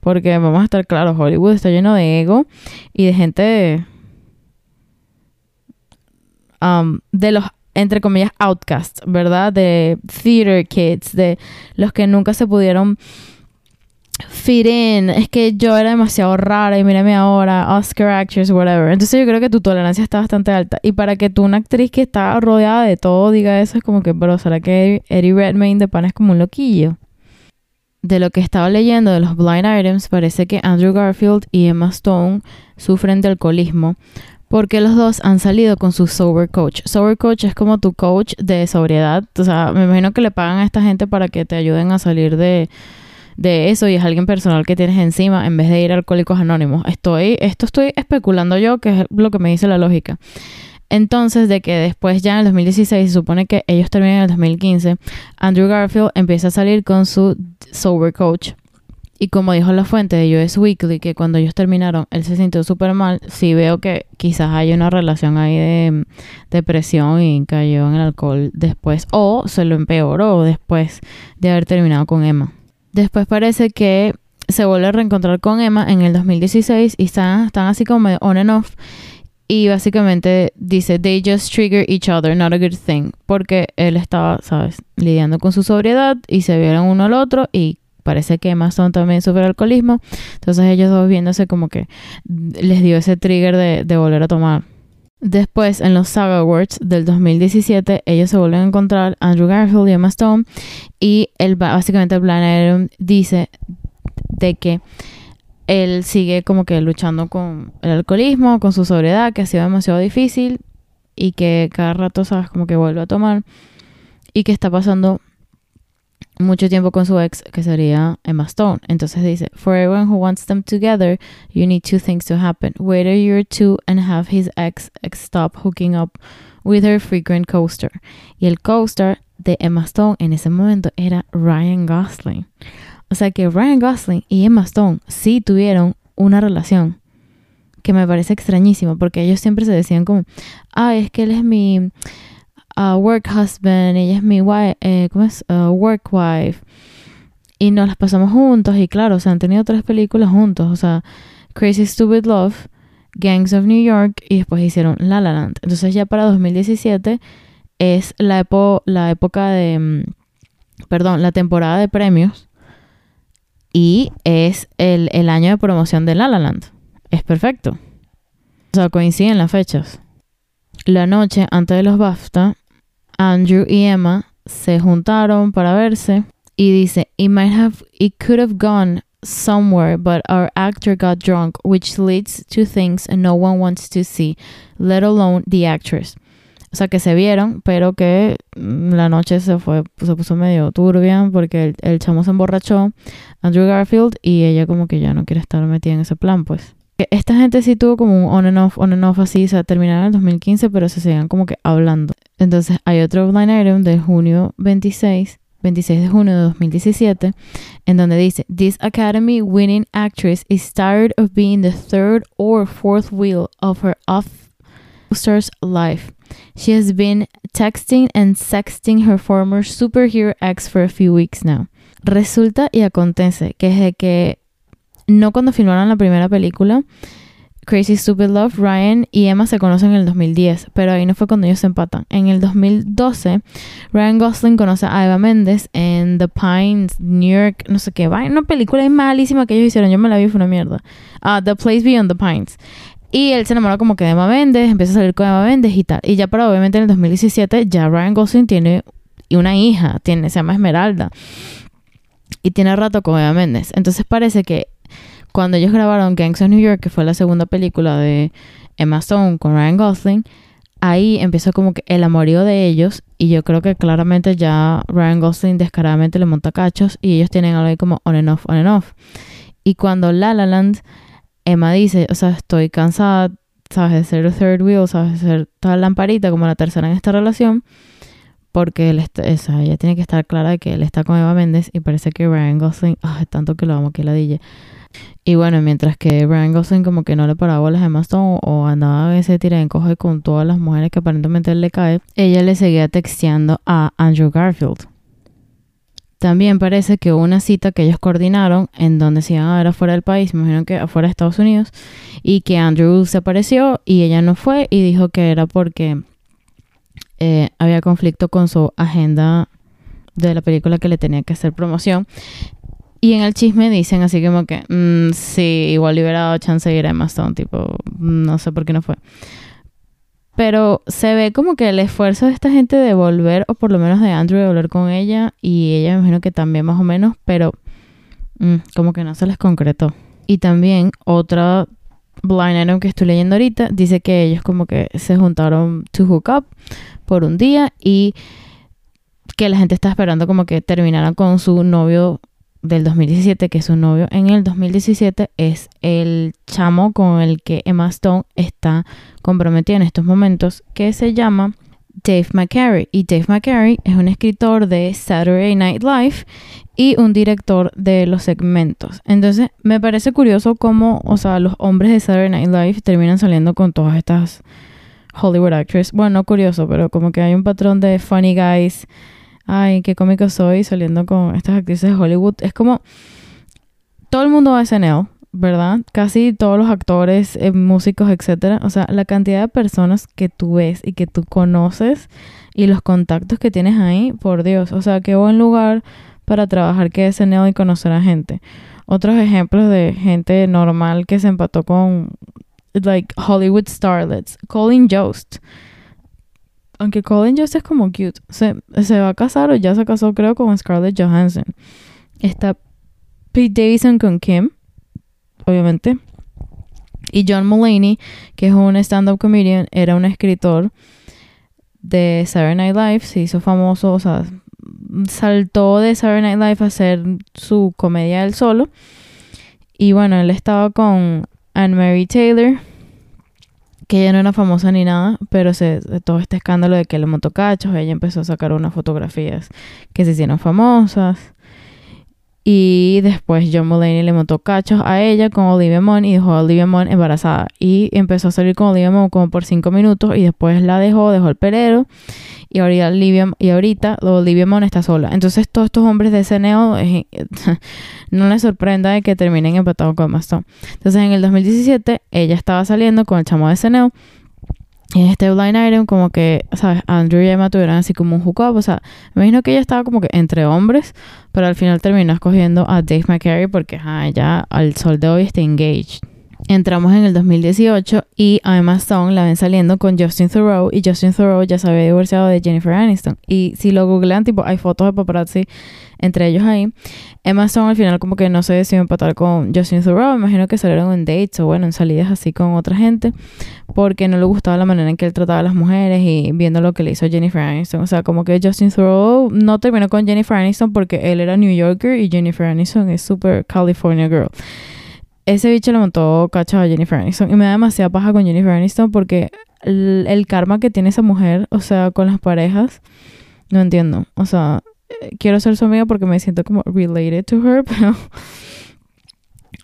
Porque vamos a estar claros, Hollywood está lleno de ego y de gente um, de los, entre comillas, outcasts, ¿verdad? De theater kids, de los que nunca se pudieron fit in. Es que yo era demasiado rara y mírame ahora, Oscar actors, whatever. Entonces yo creo que tu tolerancia está bastante alta. Y para que tú, una actriz que está rodeada de todo, diga eso, es como que, bro, ¿será que Eddie Redmayne de pan es como un loquillo? de lo que estaba leyendo de los blind items, parece que Andrew Garfield y Emma Stone sufren de alcoholismo porque los dos han salido con su sober coach. Sober coach es como tu coach de sobriedad. O sea, me imagino que le pagan a esta gente para que te ayuden a salir de, de eso y es alguien personal que tienes encima en vez de ir a Alcohólicos Anónimos. Estoy, esto estoy especulando yo, que es lo que me dice la lógica. Entonces, de que después ya en el 2016, se supone que ellos terminan en el 2015, Andrew Garfield empieza a salir con su sober coach. Y como dijo la fuente de US Weekly, que cuando ellos terminaron, él se sintió súper mal, sí veo que quizás hay una relación ahí de depresión y cayó en el alcohol después, o se lo empeoró después de haber terminado con Emma. Después parece que se vuelve a reencontrar con Emma en el 2016 y están, están así como on and off. Y básicamente dice, they just trigger each other, not a good thing. Porque él estaba, ¿sabes? Lidiando con su sobriedad y se vieron uno al otro y parece que Emma Stone también sufre alcoholismo. Entonces ellos dos viéndose como que les dio ese trigger de, volver a tomar. Después, en los Saga Awards del 2017, ellos se vuelven a encontrar, Andrew Garfield y Emma Stone, y él, básicamente el plan dice de que él sigue como que luchando con el alcoholismo, con su sobriedad, que ha sido demasiado difícil y que cada rato, sabes, como que vuelve a tomar y que está pasando mucho tiempo con su ex, que sería Emma Stone. Entonces dice, for everyone who wants them together, you need two things to happen. Whether you're two and have his ex stop hooking up with her frequent coaster. Y el coaster de Emma Stone en ese momento era Ryan Gosling. O sea que Ryan Gosling y Emma Stone sí tuvieron una relación que me parece extrañísimo porque ellos siempre se decían como, ay, es que él es mi uh, work husband, ella es mi wife, eh, ¿cómo es? Uh, work wife. Y nos las pasamos juntos y claro, o sea, han tenido tres películas juntos, o sea, Crazy Stupid Love, Gangs of New York y después hicieron La La Land. Entonces ya para 2017 es la, la época de, mm, perdón, la temporada de premios y es el, el año de promoción de La La Land. Es perfecto. O sea, coinciden las fechas. La noche antes de los BAFTA, Andrew y Emma se juntaron para verse y dice, it might have, it could have gone somewhere, but our actor got drunk, which leads to things no one wants to see, let alone the actress. O sea, que se vieron, pero que mm, la noche se fue, se puso medio turbia porque el, el chamo se emborrachó, Andrew Garfield, y ella como que ya no quiere estar metida en ese plan, pues. Esta gente sí tuvo como un on and off, on and off así, o sea, terminaron en el 2015, pero se seguían como que hablando. Entonces hay otro line item de junio 26, 26 de junio de 2017, en donde dice, This Academy winning actress is tired of being the third or fourth wheel of her off-star's life. She has been texting and sexting her former superhero ex for a few weeks now. Resulta y acontece que desde que no cuando filmaron la primera película, Crazy Stupid Love, Ryan y Emma se conocen en el 2010, pero ahí no fue cuando ellos se empatan. En el 2012, Ryan Gosling conoce a Eva Méndez en The Pines, New York, no sé qué, una película malísima que ellos hicieron, yo me la vi, fue una mierda. Ah, the Place Beyond the Pines. Y él se enamora como que de Emma Méndez, empieza a salir con Emma Méndez y tal. Y ya para obviamente en el 2017 ya Ryan Gosling tiene una hija, tiene, se llama Esmeralda. Y tiene rato con Emma Méndez. Entonces parece que cuando ellos grabaron Gangs of New York, que fue la segunda película de Emma Stone con Ryan Gosling, ahí empezó como que el amorío de ellos y yo creo que claramente ya Ryan Gosling descaradamente le monta cachos y ellos tienen algo ahí como on and off, on and off. Y cuando La La Land Emma dice, o sea, estoy cansada, sabes, de ser third wheel, sabes, de ser toda lamparita como la tercera en esta relación, porque él ella tiene que estar clara de que él está con Eva Méndez y parece que Ryan Gosling, ah, tanto que lo amo que la dije. Y bueno, mientras que Ryan Gosling como que no le paraba las Emma Stone o andaba ese tira en coge con todas las mujeres que aparentemente él le cae, ella le seguía texteando a Andrew Garfield. También parece que hubo una cita que ellos coordinaron en donde se iban a ver afuera del país, me imagino que afuera de Estados Unidos, y que Andrew se apareció y ella no fue y dijo que era porque eh, había conflicto con su agenda de la película que le tenía que hacer promoción. Y en el chisme dicen así como que, mm, sí, igual liberado chance de ir a Emma Stone, tipo, no sé por qué no fue. Pero se ve como que el esfuerzo de esta gente de volver, o por lo menos de Andrew de volver con ella, y ella me imagino que también más o menos, pero mm, como que no se les concretó. Y también otra blind item que estoy leyendo ahorita dice que ellos como que se juntaron to hook up por un día y que la gente está esperando como que terminaran con su novio del 2017, que es su novio en el 2017, es el chamo con el que Emma Stone está comprometida en estos momentos, que se llama Dave McCary. Y Dave McCary es un escritor de Saturday Night Live y un director de los segmentos. Entonces, me parece curioso cómo, o sea, los hombres de Saturday Night Live terminan saliendo con todas estas Hollywood actresses. Bueno, no curioso, pero como que hay un patrón de funny guys ay, qué cómico soy saliendo con estas actrices de Hollywood. Es como, todo el mundo va a SNL, ¿verdad? Casi todos los actores, eh, músicos, etcétera. O sea, la cantidad de personas que tú ves y que tú conoces y los contactos que tienes ahí, por Dios. O sea, qué buen lugar para trabajar que es SNL y conocer a gente. Otros ejemplos de gente normal que se empató con, like, Hollywood starlets. Colin Jost aunque Colin Jost es como cute, se, se va a casar o ya se casó creo con Scarlett Johansson. Está Pete Davidson con Kim, obviamente. Y John Mulaney, que es un stand-up comedian, era un escritor de Saturday Night Live, se hizo famoso, o sea, saltó de Saturday Night Live a hacer su comedia él solo. Y bueno, él estaba con Anne Mary Taylor, que ella no era famosa ni nada, pero se, todo este escándalo de que le montó cachos, ella empezó a sacar unas fotografías que se hicieron famosas. Y después John Mulaney le montó cachos a ella con Olivia Munn y dejó a Olivia Munn embarazada. Y empezó a salir con Olivia Munn como por cinco minutos y después la dejó, dejó el perero y ahorita Olivia, y ahorita Olivia Mon está sola. Entonces todos estos hombres de SNL eh, no les sorprenda de que terminen empatados con Maston. Entonces en el 2017 ella estaba saliendo con el chamo de y en este blind item como que, ¿sabes? Andrew y Emma tuvieron así como un hookup, o sea, me imagino que ella estaba como que entre hombres, pero al final terminó escogiendo a Dave McCary porque, ajá, ella al sol de hoy está engaged. Entramos en el 2018 y Emma Stone la ven saliendo con Justin Thoreau y Justin Thoreau ya se había divorciado de Jennifer Aniston. Y si lo googlean, tipo, hay fotos de paparazzi entre ellos ahí. Emma Stone al final como que no se decidió empatar con Justin Thoreau. Imagino que salieron en dates o bueno, en salidas así con otra gente. Porque no le gustaba la manera en que él trataba a las mujeres y viendo lo que le hizo Jennifer Aniston. O sea, como que Justin Thoreau no terminó con Jennifer Aniston porque él era New Yorker y Jennifer Aniston es super California girl ese bicho le montó cacho a Jennifer Aniston. Y me da demasiada paja con Jennifer Aniston porque el, karma que tiene esa mujer, o sea, con las parejas, no entiendo. O sea, eh, quiero ser su amiga porque me siento como related to her, pero...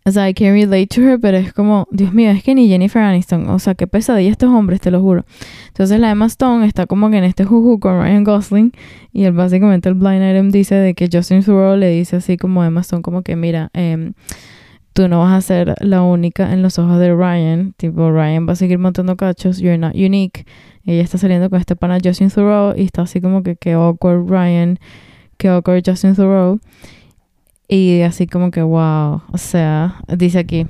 O sea, I can relate to her, pero es como, Dios mío, es que ni Jennifer Aniston, o sea, qué pesadilla estos hombres, te lo juro. Entonces la Emma Stone está como que en este juju con Ryan Gosling y él básicamente el blind item dice de que Justin Thoreau le dice así como Emma Stone como que mira, eh, tú no vas a ser la única en los ojos de Ryan. Tipo, Ryan va a seguir montando cachos. You're not unique. Ella está saliendo con este pana Justin Thoreau y está así como que qué awkward Ryan, qué awkward Justin Thoreau. Y así como que wow. O sea, dice aquí.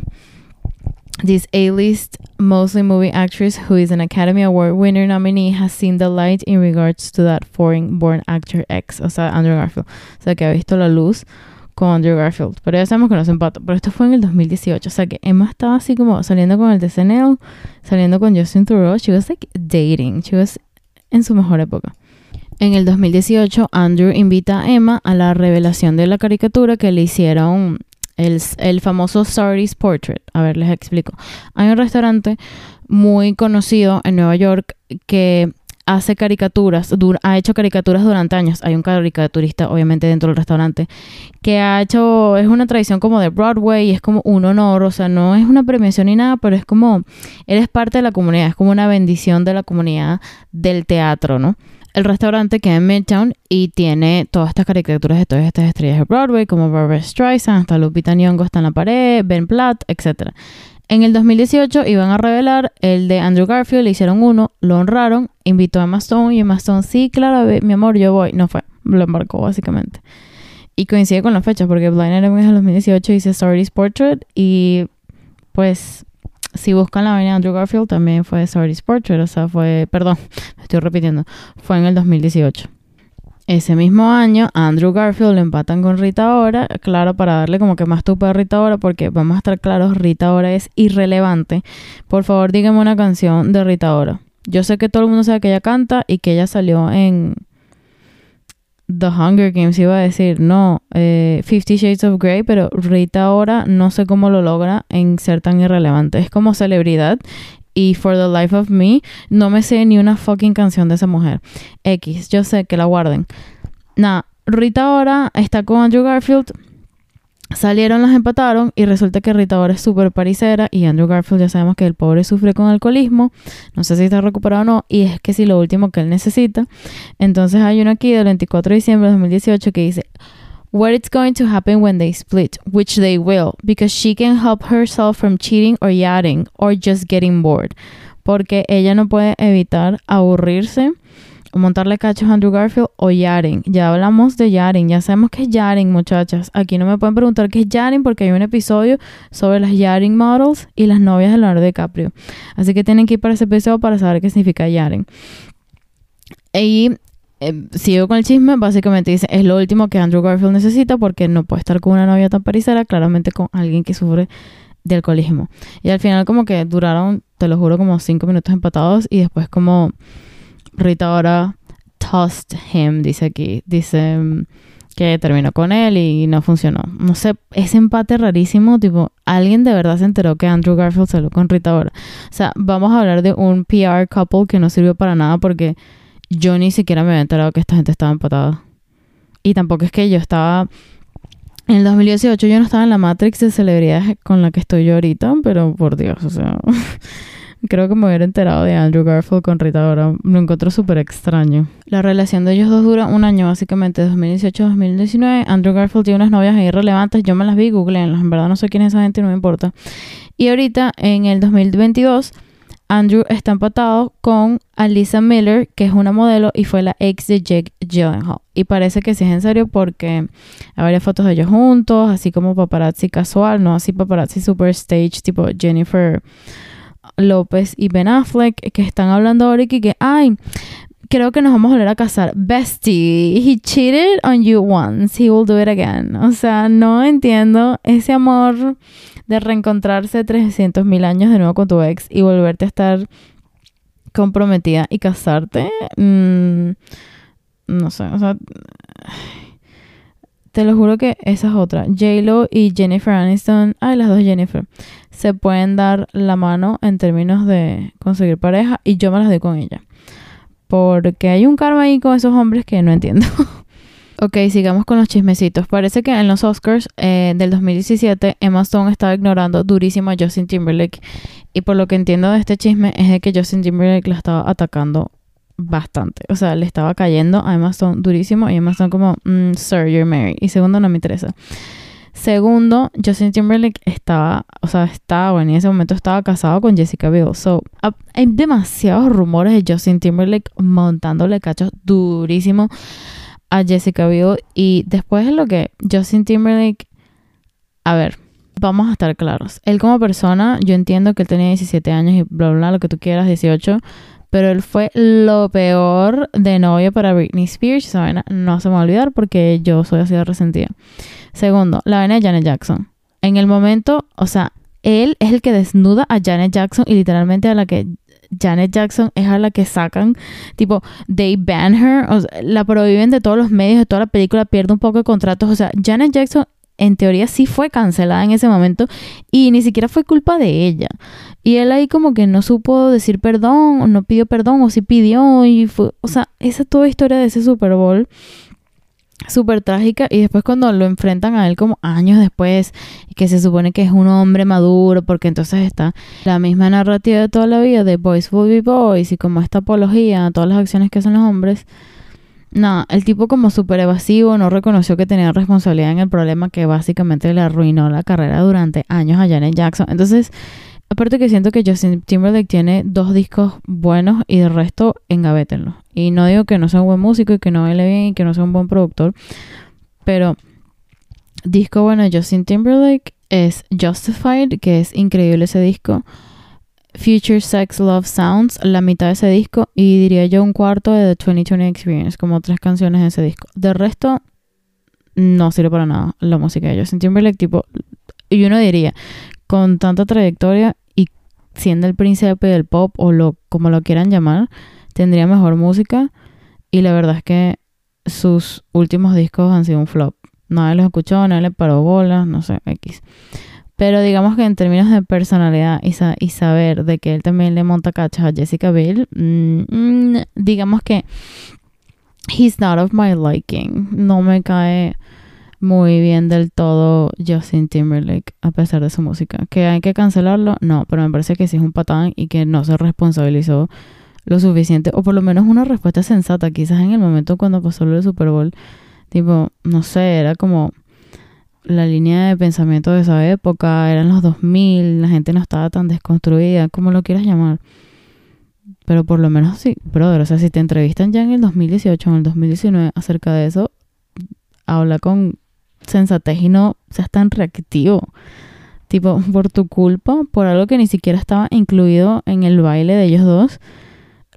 This A-list, mostly movie actress who is an Academy Award winner nominee has seen the light in regards to that foreign-born actor ex, o sea, Andrew Garfield. O sea, que ha visto la luz con Andrew Garfield. Pero ya sabemos que no se empató. Pero esto fue en el 2018. O sea que Emma estaba así como saliendo con el de saliendo con Justin Thoreau. She was like dating. She was en su mejor época. En el 2018, Andrew invita a Emma a la revelación de la caricatura que le hicieron el, el famoso Sardi's Portrait. A ver, les explico. Hay un restaurante muy conocido en Nueva York que hace caricaturas, ha hecho caricaturas durante años. Hay un caricaturista, obviamente, dentro del restaurante, que ha hecho, es una tradición como de Broadway y es como un honor, o sea, no es una premiación ni nada, pero es como, eres parte de la comunidad, es como una bendición de la comunidad del teatro, ¿no? El restaurante queda en Midtown y tiene todas estas caricaturas de todas estas estrellas de Broadway, como Barbara Streisand, hasta Lupita Nyong'o está en la pared, Ben Platt, etc. En el 2018 iban a revelar el de Andrew Garfield, le hicieron uno, lo honraron, invitó a Emma Stone y Emma Stone, sí, claro, mi amor, yo voy. No fue, lo embarcó básicamente. Y coincide con la fecha porque Blind Item es el 2018 dice Sardi's Portrait y pues si buscan la vaina de Andrew Garfield también fue Sardi's Portrait, o sea, fue, perdón, me estoy repitiendo, fue en el 2018. Ese mismo año, Andrew Garfield lo empatan con Rita Ora, claro, para darle como que más tupa a Rita Ora, porque vamos a estar claros, Rita Ora es irrelevante. Por favor, dígame una canción de Rita Ora. Yo sé que todo el mundo sabe que ella canta y que ella salió en The Hunger Games, iba a decir, no, eh, Fifty Shades of Grey, pero Rita Ora no sé cómo lo logra en ser tan irrelevante. Es como celebridad y For the Life of Me, no me sé ni una fucking canción de esa mujer. X, yo sé que la guarden. Nada, Rita ahora está con Andrew Garfield. Salieron, los empataron y resulta que Rita ahora es súper paricera y Andrew Garfield ya sabemos que el pobre sufre con alcoholismo, no sé si está recuperado o no, y es que si lo último que él necesita. Entonces hay uno aquí del 24 de diciembre de 2018 que dice, what it's going to happen when they split, which they will, because she can help herself from cheating or yachting or just getting bored. Porque ella no puede evitar aburrirse o montarle cachos a Andrew Garfield o yachting. Ya hablamos de yachting, ya sabemos que es yachting, muchachas. Aquí no me pueden preguntar qué es yachting porque hay un episodio sobre las yachting models y las novias de Leonardo DiCaprio. Así que tienen que ir para ese episodio para saber qué significa yachting. Y eh, sigo con el chisme, básicamente dice, es lo último que Andrew Garfield necesita porque no puede estar con una novia tan paricera, claramente con alguien que sufre de alcoholismo. Y al final como que duraron, te lo juro, como cinco minutos empatados y después como Rita ahora tossed him, dice aquí, dice mm, que terminó con él y no funcionó. No sé, ese empate rarísimo, tipo, alguien de verdad se enteró que Andrew Garfield salió con Rita ahora. O sea, vamos a hablar de un PR couple que no sirvió para nada porque yo ni siquiera me había enterado que esta gente estaba empatada. Y tampoco es que yo estaba... En el 2018 yo no estaba en la Matrix de celebridades con la que estoy yo ahorita, pero por Dios, o sea... creo que me hubiera enterado de Andrew Garfield con Rita ahora. Lo encuentro súper extraño. La relación de ellos dos dura un año, básicamente, 2018 2019. Andrew Garfield tiene unas novias ahí relevantes. Yo me las vi, googleenlas. En verdad no sé quién es esa gente no me importa. Y ahorita, en el 2022 Andrew está empatado con Alisa Miller, que es una modelo y fue la ex de Jake Gyllenhaal. Y parece que sí es en serio porque hay varias fotos de ellos juntos, así como paparazzi casual, no así paparazzi super stage, tipo Jennifer López y Ben Affleck, que están hablando ahora y que, ay, creo que nos vamos a volver a casar. Bestie, he cheated on you once, he will do it again. O sea, no entiendo ese amor de reencontrarse 300 mil años de nuevo con tu ex y volverte a estar comprometida y casarte. Mm, no sé, o sea, te lo juro que esa es otra. J-Lo y Jennifer Aniston, ay, las dos Jennifer, se pueden dar la mano en términos de conseguir pareja y yo me las doy con ella. Porque hay un karma ahí con esos hombres que no entiendo. ok, sigamos con los chismecitos. Parece que en los Oscars eh, del 2017 Emma Stone estaba ignorando durísimo a Justin Timberlake. Y por lo que entiendo de este chisme es de que Justin Timberlake la estaba atacando bastante. O sea, le estaba cayendo a Emma Stone durísimo y Emma Stone como, mm, sir, you're married. Y segundo, no me interesa. Segundo, Justin Timberlake estaba, o sea, estaba, en ese momento estaba casado con Jessica Biel. So, hay demasiados rumores de Justin Timberlake montándole cachos durísimo a Jessica Biel. Y después de lo que Justin Timberlake, a ver, vamos a estar claros. Él como persona, yo entiendo que él tenía 17 años y bla, bla, bla, lo que tú quieras, 18 pero él fue lo peor de novio para Britney Spears. Esa no se me va a olvidar porque yo soy así de resentida. Segundo, la vaina de Janet Jackson. En el momento, o sea, él es el que desnuda a Janet Jackson y literalmente a la que Janet Jackson es a la que sacan, tipo, they ban her, o la prohíben de todos los medios, de toda la película, pierde un poco de contratos. O sea, Janet Jackson en teoría sí fue cancelada en ese momento y ni siquiera fue culpa de ella. Y él ahí como que no supo decir perdón, o no pidió perdón, o sí pidió, y fue, o sea, esa toda historia de ese Super Bowl súper trágica y después cuando lo enfrentan a él como años después y que se supone que es un hombre maduro porque entonces está la misma narrativa de toda la vida de boys will be boys y como esta apología a todas las acciones que hacen los hombres no, el tipo como súper evasivo no reconoció que tenía responsabilidad en el problema que básicamente le arruinó la carrera durante años a Janet Jackson. Entonces, aparte que siento que Justin Timberlake tiene dos discos buenos y de resto engavétenlo. Y no digo que no sea un buen músico y que no baile bien y que no sea un buen productor, pero disco bueno de Justin Timberlake es Justified, que es increíble ese disco. Future Sex Love Sounds, la mitad de ese disco, y diría yo un cuarto de The 2020 Experience, como tres canciones de ese disco. De resto, no sirve para nada la música de Justin Timberlake, tipo, y uno diría, con tanta trayectoria y siendo el príncipe del pop o lo como lo quieran llamar, tendría mejor música y la verdad es que sus últimos discos han sido un flop. Nadie los escuchó, nadie le paró bolas, no sé, X. Pero digamos que en términos de personalidad y, saber de que él también le monta cachas a Jessica Biel, mm, mm, digamos que he's not of my liking. No me cae muy bien del todo Justin Timberlake a pesar de su música. ¿Que hay que cancelarlo? No, pero me parece que sí es un patán y que no se responsabilizó lo suficiente, o por lo menos una respuesta sensata, quizás en el momento cuando pasó lo del Super Bowl, tipo, no sé, era como la línea de pensamiento de esa época, eran los 2000, la gente no estaba tan desconstruida, como lo quieras llamar. Pero por lo menos sí, brother, o sea, si te entrevistan ya en el 2018 o en el 2019 acerca de eso, habla con sensatez y no seas tan reactivo. Tipo, por tu culpa, por algo que ni siquiera estaba incluido en el baile de ellos dos,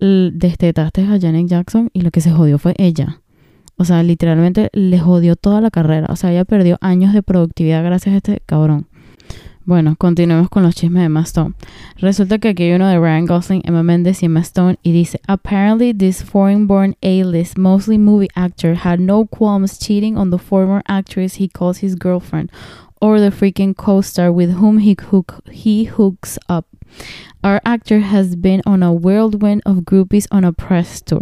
destetaste a Janet Jackson y lo que se jodió fue ella. O sea, literalmente le jodió toda la carrera. O sea, ella perdió años de productividad gracias a este cabrón. Bueno, continuemos con los chismes de Emma Stone. Resulta que aquí hay uno de Ryan Gosling, Emma Mendes y Emma Stone y dice, Apparently this foreign-born A-list, mostly movie actor, had no qualms cheating on the former actress he calls his girlfriend or the freaking co-star with whom he, hook, he hooks up. Our actor has been on a whirlwind of groupies on a press tour.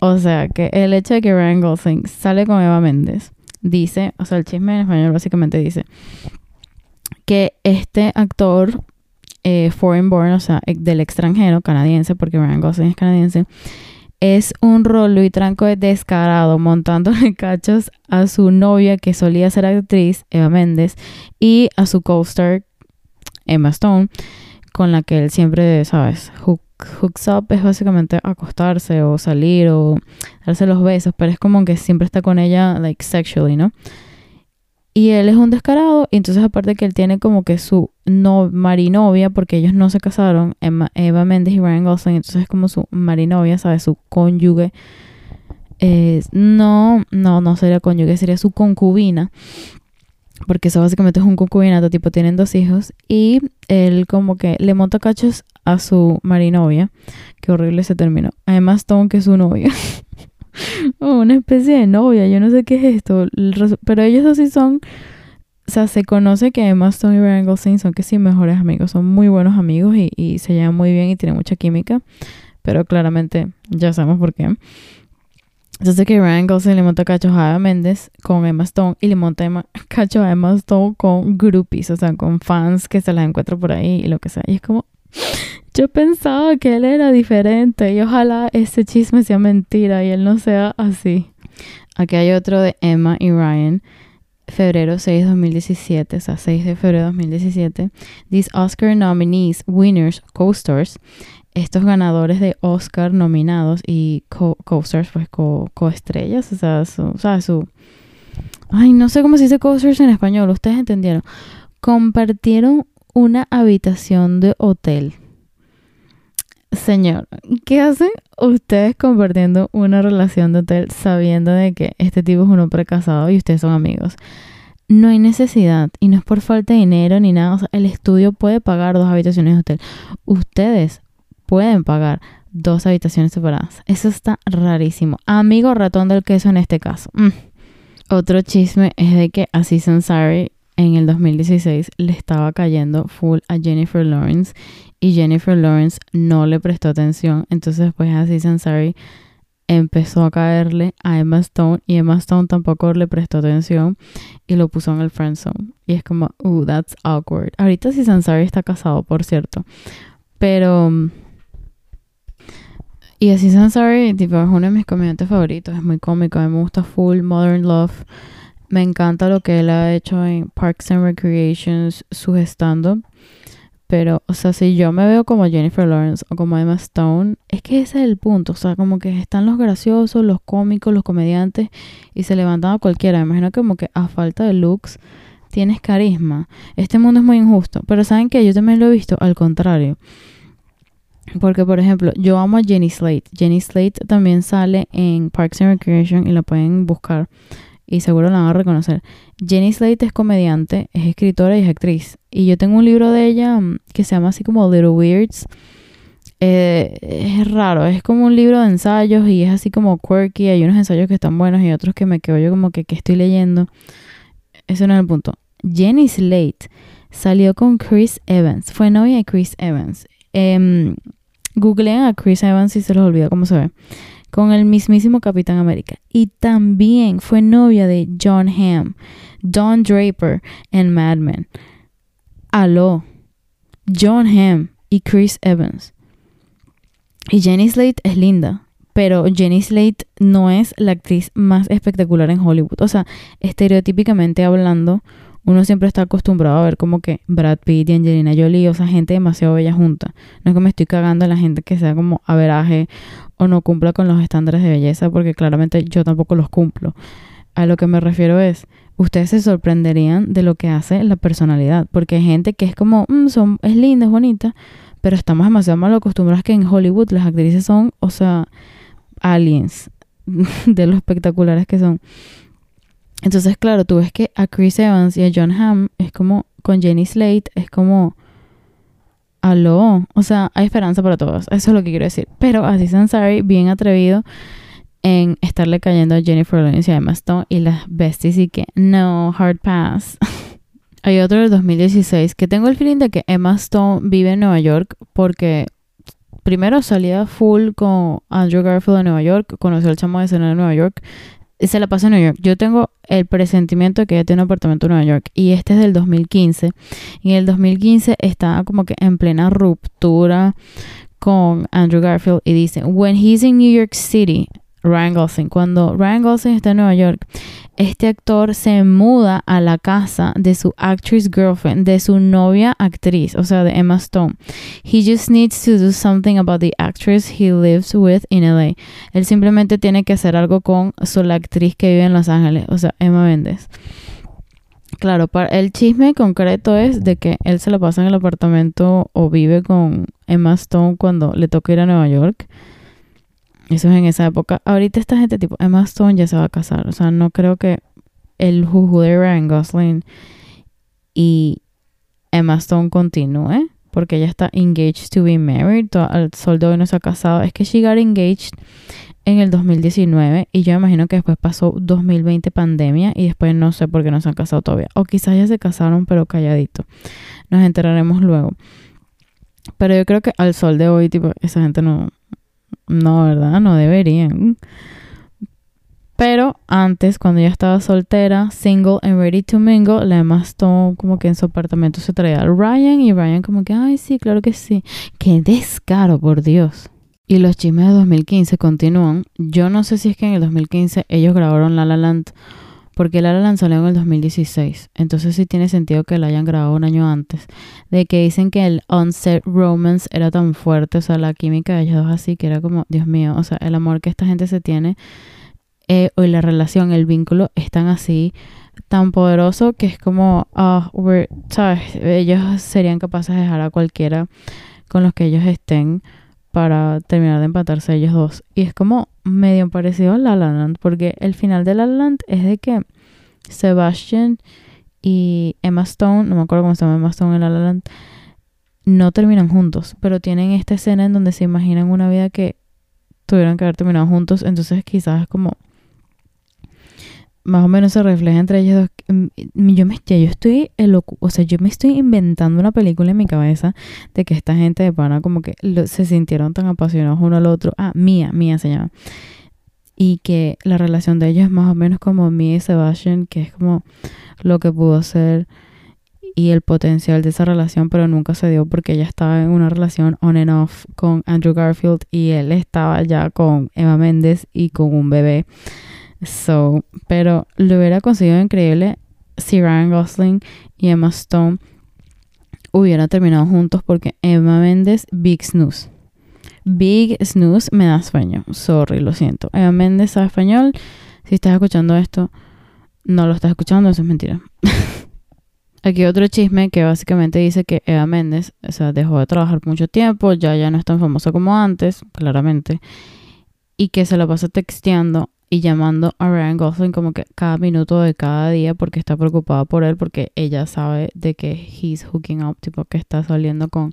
O sea, que el hecho de que Ryan Gosling sale con Eva Méndez dice, o sea, el chisme en español básicamente dice que este actor eh, foreign born, o sea, del extranjero, canadiense, porque Ryan Gosling es canadiense, es un rolo y tranco de descarado montándole cachos a su novia que solía ser actriz, Eva Méndez, y a su co-star, Emma Stone con la que él siempre, ¿sabes? hooks up es básicamente acostarse o salir o darse los besos, pero es como que siempre está con ella, like, sexually, ¿no? Y él es un descarado, y entonces aparte que él tiene como que su no marinovia, porque ellos no se casaron, Eva Méndez y Ryan Gosling, entonces es como su marinovia, ¿sabes? Su cónyuge. no, no, no sería cónyuge, sería su concubina. Porque eso básicamente es un concubinato, tipo tienen dos hijos. Y él como que le monta cachos a su marinovia. Qué horrible se terminó. Además Stone, que es su novia. una especie de novia, yo no sé qué es esto, pero ellos dos sí son, o sea, se conoce que Emma Stone y Ryan Gosling son que sí mejores amigos, son muy buenos amigos y, y se llevan muy bien y tienen mucha química, pero claramente ya sabemos por qué. Entonces que Ryan Gosling le monta cachos a Eva Méndez con Emma Stone y le monta cachos a Emma Stone con groupies, o sea, con fans que se las encuentra por ahí y lo que sea. Y es como, yo pensaba que él era diferente y ojalá ese chisme sea mentira y él no sea así. Aquí hay otro de Emma y Ryan. Febrero 6, 2017, o sea, 6 de febrero 2017. These Oscar nominees, winners, co-stars. Estos ganadores de Oscar nominados y co-stars, pues co-estrellas, o sea, su, o sea, su... Ay, no sé cómo se dice co-stars en español, ustedes entendieron. Compartieron una habitación de hotel Señor, ¿qué hacen ustedes compartiendo una relación de hotel sabiendo de que este tipo es un hombre casado y ustedes son amigos? No hay necesidad y no es por falta de dinero ni nada. O sea, el estudio puede pagar dos habitaciones de hotel. Ustedes pueden pagar dos habitaciones separadas. Eso está rarísimo. Amigo ratón del queso en este caso. Mm. Otro chisme es de que Aziz Ansari en el 2016 le estaba cayendo full a Jennifer Lawrence y Jennifer Lawrence no le prestó atención. Entonces después así Ansari empezó a caerle a Emma Stone y Emma Stone tampoco le prestó atención y lo puso en el friend zone. Y es como, uh, that's awkward. Ahorita sí Ansari está casado, por cierto. Pero... Y así Ansari, tipo, es uno de mis comediantes favoritos. Es muy cómico. A mí me gusta full Modern Love. Me encanta lo que él ha hecho en Parks and Recreations, su stand-up. Pero, o sea, si yo me veo como Jennifer Lawrence o como Emma Stone, es que ese es el punto. O sea, como que están los graciosos, los cómicos, los comediantes y se levantan a cualquiera. Me imagino que como que a falta de looks tienes carisma. Este mundo es muy injusto. Pero ¿saben que Yo también lo he visto al contrario. Porque, por ejemplo, yo amo a Jenny Slate. Jenny Slate también sale en Parks and Recreation y la pueden buscar y seguro la van a reconocer. Jenny Slate es comediante, es escritora y es actriz. Y yo tengo un libro de ella mm, que se llama así como Little Weirds. Eh, es raro, es como un libro de ensayos y es así como quirky. Hay unos ensayos que están buenos y otros que me quedo yo como que, que estoy leyendo. Eso no es el punto. Jenny Slate salió con Chris Evans. Fue novia de Chris Evans. Eh, googleen a Chris Evans y se los olvida cómo se ve con el mismísimo Capitán América. Y también fue novia de John Hamm, Don Draper en Mad Men. Aló, John Hamm y Chris Evans. Y Jenny Slate es linda, pero Jenny Slate no es la actriz más espectacular en Hollywood. O sea, estereotípicamente hablando, uno siempre está acostumbrado a ver como que Brad Pitt y Angelina Jolie, o sea, gente demasiado bella junta. No es que me estoy cagando a la gente que sea como averaje o no cumpla con los estándares de belleza, porque claramente yo tampoco los cumplo. A lo que me refiero es, ustedes se sorprenderían de lo que hace la personalidad, porque hay gente que es como, mm, son, es linda, es bonita, pero estamos demasiado mal acostumbrados que en Hollywood las actrices son, o sea, aliens de lo espectaculares que son. Entonces, claro, tú ves que a Chris Evans y a John Hamm es como con Jenny Slate, es como aló, o sea, hay esperanza para todos, eso es lo que quiero decir. Pero así Ansari, bien atrevido en estarle cayendo a Jennifer Lawrence y a Emma Stone y las besties y que no, hard pass. hay otro del 2016 que tengo el feeling de que Emma Stone vive en Nueva York porque primero salía full con Andrew Garfield de Nueva York, conoció al chamo de escena de Nueva York, se la pasó en Nueva York. Yo tengo el presentimiento de que ella tiene un apartamento en Nueva York y este es del 2015. Y en el 2015 está como que en plena ruptura con Andrew Garfield y dice, When he's in New York City, Ryan Gosling. Cuando Ryan Gosling está en Nueva York, este actor se muda a la casa de su actress girlfriend, de su novia actriz, o sea, de Emma Stone. He just needs to do something about the actress he lives with in LA. Él simplemente tiene que hacer algo con su, la actriz que vive en Los Ángeles, o sea, Emma Mendes. Claro, el chisme concreto es de que él se lo pasa en el apartamento o vive con Emma Stone cuando le toca ir a Nueva York. Eso es en esa época. Ahorita esta gente tipo Emma Stone ya se va a casar. O sea, no creo que el juju de Ryan Gosling y Emma Stone continúe. Porque ella está engaged to be married. Al sol de hoy no se ha casado. Es que she got engaged en el 2019 y yo imagino que después pasó 2020 pandemia y después no sé por qué no se han casado todavía. O quizás ya se casaron pero calladito. Nos enteraremos luego. Pero yo creo que al sol de hoy, tipo, esa gente no, no, ¿verdad? No deberían. Pero antes, cuando ella estaba soltera, single and ready to mingle, la Emma Stone como que en su apartamento se traía Ryan y Ryan como que, ay, sí, claro que sí. Qué descaro, por Dios. Y los chismes de 2015 continúan. Yo no sé si es que en el 2015 ellos grabaron La La Land, porque La La salió en el 2016. Entonces sí tiene sentido que la hayan grabado un año antes. De que dicen que el on-set romance era tan fuerte, o sea, la química de ellos dos así, que era como, Dios mío, o sea, el amor que esta gente se tiene, eh, o la relación, el vínculo, es tan así, tan poderoso que es como, ah, ¿sabes? Ellos serían capaces de dejar a cualquiera con los que ellos estén para terminar de empatarse ellos dos. Y es como medio parecido a La La Land, porque el final de La La Land es de que Sebastian y Emma Stone, no me acuerdo cómo se llama Emma Stone en La La Land, no terminan juntos, pero tienen esta escena en donde se imaginan una vida que tuvieron que haber terminado juntos, entonces quizás es como más o menos se refleja entre ellos dos. Mm, yo me estoy o sea, yo me estoy inventando una película en mi cabeza de que esta gente de pana como que se sintieron tan apasionados uno al otro. Ah, Mía, Mía se llama. Y que la relación de ellos es más o menos como Mía y Sebastian, que es como lo que pudo ser y el potencial de esa relación, pero nunca se dio porque ella estaba en una relación on and off con Andrew Garfield y él estaba ya con Eva Méndez y con un bebé. So, pero lo hubiera conseguido increíble si Ryan Gosling y Emma Stone hubieran terminado juntos porque Emma Méndez, Big Snooze. Big Snooze me da sueño. Sorry, lo siento. Emma Méndez sabe español. Si estás escuchando esto, no lo estás escuchando, eso es mentira. Aquí otro chisme que básicamente dice que Eva Méndez, o sea, dejó de trabajar mucho tiempo, ya ya no es tan famosa como antes, claramente, y que se la pasa texteando y llamando a Ryan Gosling como que cada minuto de cada día porque está preocupada por él porque ella sabe de que he's hooking up, tipo que está saliendo con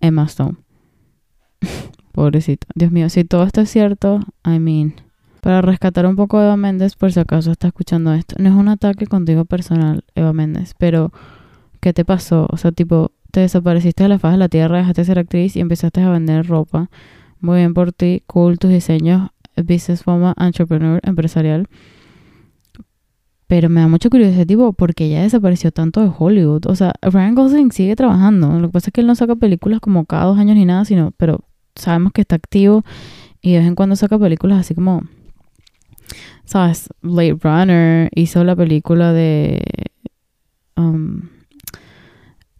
Emma Stone. Pobrecito. Dios mío, si todo esto es cierto, I mean, para rescatar un poco a Eva Méndez, por si acaso está escuchando esto, no es un ataque contigo personal, Eva Méndez, pero ¿qué te pasó? O sea, tipo, te desapareciste de la faz de la tierra, dejaste de ser actriz y empezaste a vender ropa. Muy bien por ti, cool tus diseños businesswoman, entrepreneur, empresarial. Pero me da mucha curiosidad, tipo, porque ya desapareció tanto de Hollywood. O sea, Ryan Gosling sigue trabajando. Lo que pasa es que él no saca películas como cada dos años ni nada, sino, pero sabemos que está activo y de vez en cuando saca películas así como, ¿sabes? Late Runner hizo la película de. Um,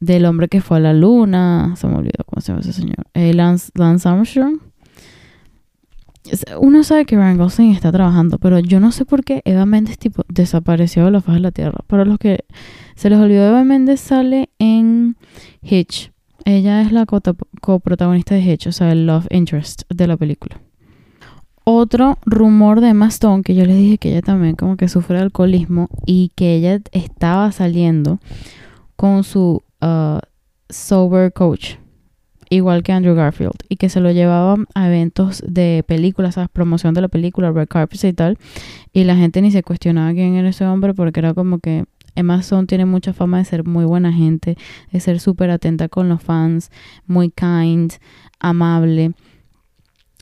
del hombre que fue a la luna. Se me olvidó cómo se llama ese señor. Eh, Lance, Lance Armstrong uno sabe que Ryan Gosling está trabajando, pero yo no sé por qué Eva Méndez tipo desapareció de la faz de la tierra. Para los que se les olvidó, Eva Méndez sale en Hitch. Ella es la coprotagonista de Hitch, o sea, el love interest de la película. Otro rumor de Emma Stone, que yo les dije que ella también como que sufre de alcoholismo y que ella estaba saliendo con su uh, sober coach igual que Andrew Garfield, y que se lo llevaban a eventos de películas, ¿sabes? Promoción de la película, red carpets y tal, y la gente ni se cuestionaba quién era ese hombre porque era como que Emma Stone tiene mucha fama de ser muy buena gente, de ser súper atenta con los fans, muy kind, amable.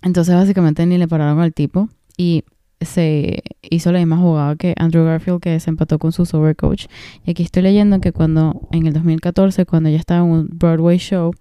Entonces básicamente ni le pararon al tipo y se hizo la misma jugada que Andrew Garfield que se empató con su sober coach. Y aquí estoy leyendo que cuando en el 2014, cuando ella estaba en un Broadway show,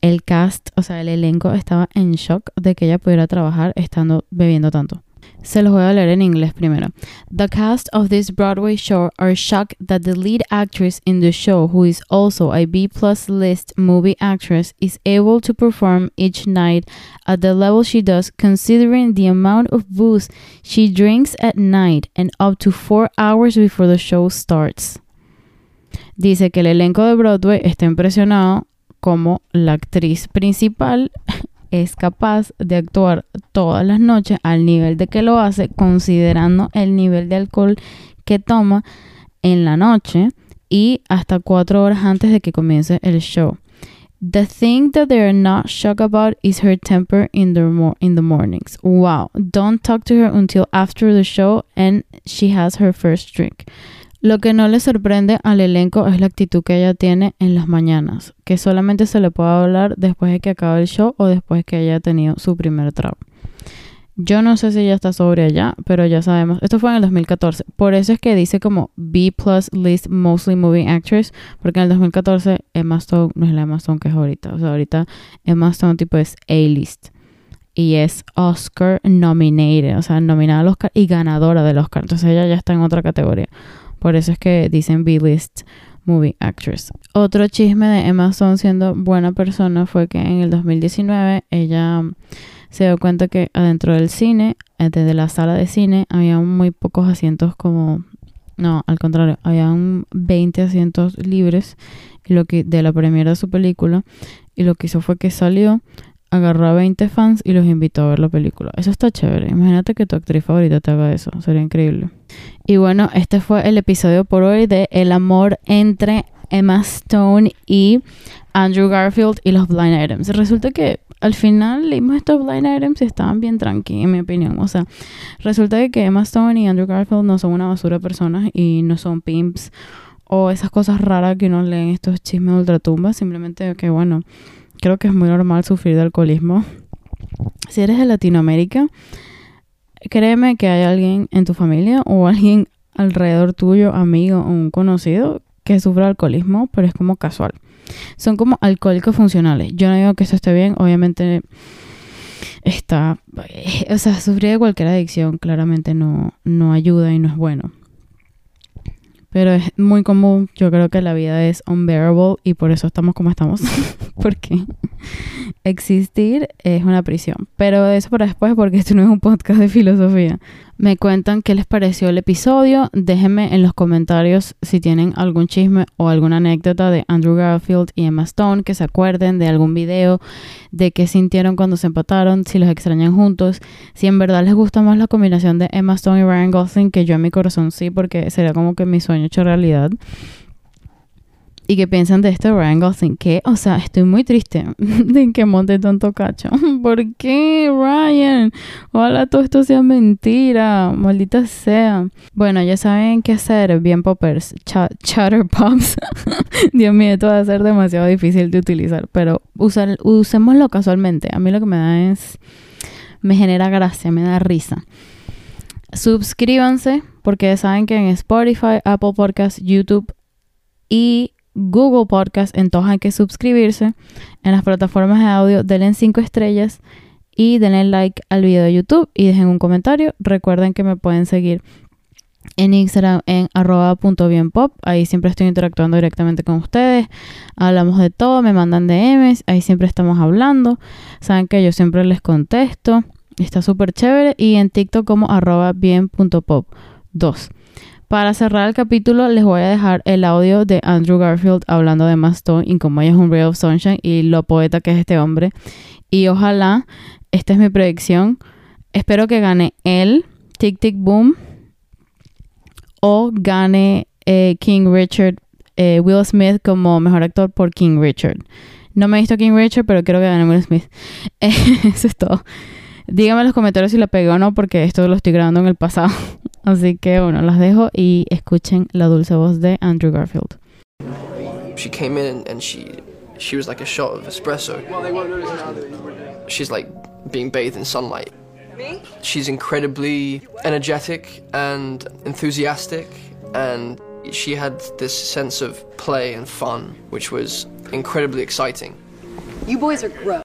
el cast, o sea, el elenco estaba en shock de que ella pudiera trabajar estando bebiendo tanto. Se los voy a leer en inglés primero. The cast of this Broadway show are shocked that the lead actress in the show, who is also a B plus list movie actress, is able to perform each night at the level she does, considering the amount of booze she drinks at night and up to four hours before the show starts. Dice que el elenco de Broadway está impresionado como la actriz principal es capaz de actuar todas las noches al nivel de que lo hace, considerando el nivel de alcohol que toma en la noche y hasta cuatro horas antes de que comience el show. The thing that they're not shocked about is her temper in the, in the mornings. Wow. Don't talk to her until after the show and she has her first drink. Lo que no le sorprende al elenco es la actitud que ella tiene en las mañanas, que solamente se le puede hablar después de que acabe el show o después que haya tenido su primer trago. Yo no sé si ella está sobre allá, pero ya sabemos. Esto fue en el 2014. Por eso es que dice como B plus list mostly moving actress, porque en el 2014 Emma Stone no es la Emma Stone que es ahorita. O sea, ahorita Emma Stone tipo es A-list. Y es Oscar nominated, o sea, nominada al Oscar y ganadora del Oscar. Entonces ella ya está en otra categoría. Por eso es que dicen B-list movie actress. Otro chisme de Emma Stone siendo buena persona fue que en el 2019 ella se dio cuenta que adentro del cine, eh, desde la sala de cine, había muy pocos asientos como... No, al contrario, había 20 asientos libres de la premiera de su película. Y lo que hizo fue que salió, agarró a 20 fans y los invitó a ver la película. Eso está chévere. Imagínate que tu actriz favorita te haga eso. Sería increíble. Y bueno, este fue el episodio por hoy de El amor entre Emma Stone y Andrew Garfield y los Blind Items. Resulta que al final leímos estos Blind Items y estaban bien tranquilos, en mi opinión. O sea, resulta que Emma Stone y Andrew Garfield no son una basura de personas y no son pimps o esas cosas raras que uno lee en estos chismes de ultratumba. Simplemente que, bueno, creo que es muy normal sufrir de alcoholismo. Si eres de Latinoamérica, créeme que hay alguien en tu familia o alguien alrededor tuyo, amigo o un conocido que sufra alcoholismo, pero es como casual. Son como alcohólicos funcionales. Yo no digo que eso esté bien, obviamente está, eh, o sea, sufrir de cualquier adicción claramente no, no ayuda y no es bueno. Pero es muy común, yo creo que la vida es unbearable y por eso estamos como estamos. Porque existir es una prisión. Pero eso para después porque esto no es un podcast de filosofía. Me cuentan qué les pareció el episodio. Déjenme en los comentarios si tienen algún chisme o alguna anécdota de Andrew Garfield y Emma Stone, que se acuerden de algún video, de qué sintieron cuando se empataron, si los extrañan juntos, si en verdad les gusta más la combinación de Emma Stone y Ryan Gosling, que yo en mi corazón sí, porque sería como que mi sueño hecho realidad y que piensan de este Ryan Gosling que, o sea, estoy muy triste de que monte tanto cacho. ¿Por qué, Ryan? Ojalá todo esto sea mentira, maldita sea. Bueno, ya saben qué hacer, bien poppers, chatterpops. Dios mío, esto va a ser demasiado difícil de utilizar, pero usar, usémoslo casualmente. A mí lo que me da es, me genera gracia, me da risa. Suscríbanse porque saben que en Spotify, Apple Podcasts, YouTube y Google Podcast, entonces hay que suscribirse. En las plataformas de audio, denle 5 estrellas y denle like al video de YouTube y dejen un comentario. Recuerden que me pueden seguir en Instagram en arroba punto bien pop. Ahí siempre estoy interactuando directamente con ustedes. Hablamos de todo, me mandan DMs, ahí siempre estamos hablando. Saben que yo siempre les contesto. Está súper chévere. Y en TikTok como arroba bien punto pop 2. Para cerrar el capítulo, les voy a dejar el audio de Andrew Garfield hablando de Maston y cómo ella es un Ray of Sunshine y lo poeta que es este hombre. Y ojalá, esta es mi predicción, espero que gane él, Tic Tic Boom, o gane eh, King Richard, eh, Will Smith como mejor actor por King Richard. No me he visto King Richard, pero quiero que gane Will Smith. Eso es todo. Díganme en los comentarios si la pegué o no, porque esto lo estoy grabando en el pasado. Así que bueno, las dejo y escuchen la dulce voz de Andrew Garfield. She came in and she she was like a shot of espresso. She's like being bathed in sunlight. Me? She's incredibly energetic and enthusiastic and she had this sense of play and fun which was incredibly exciting. You boys are gross.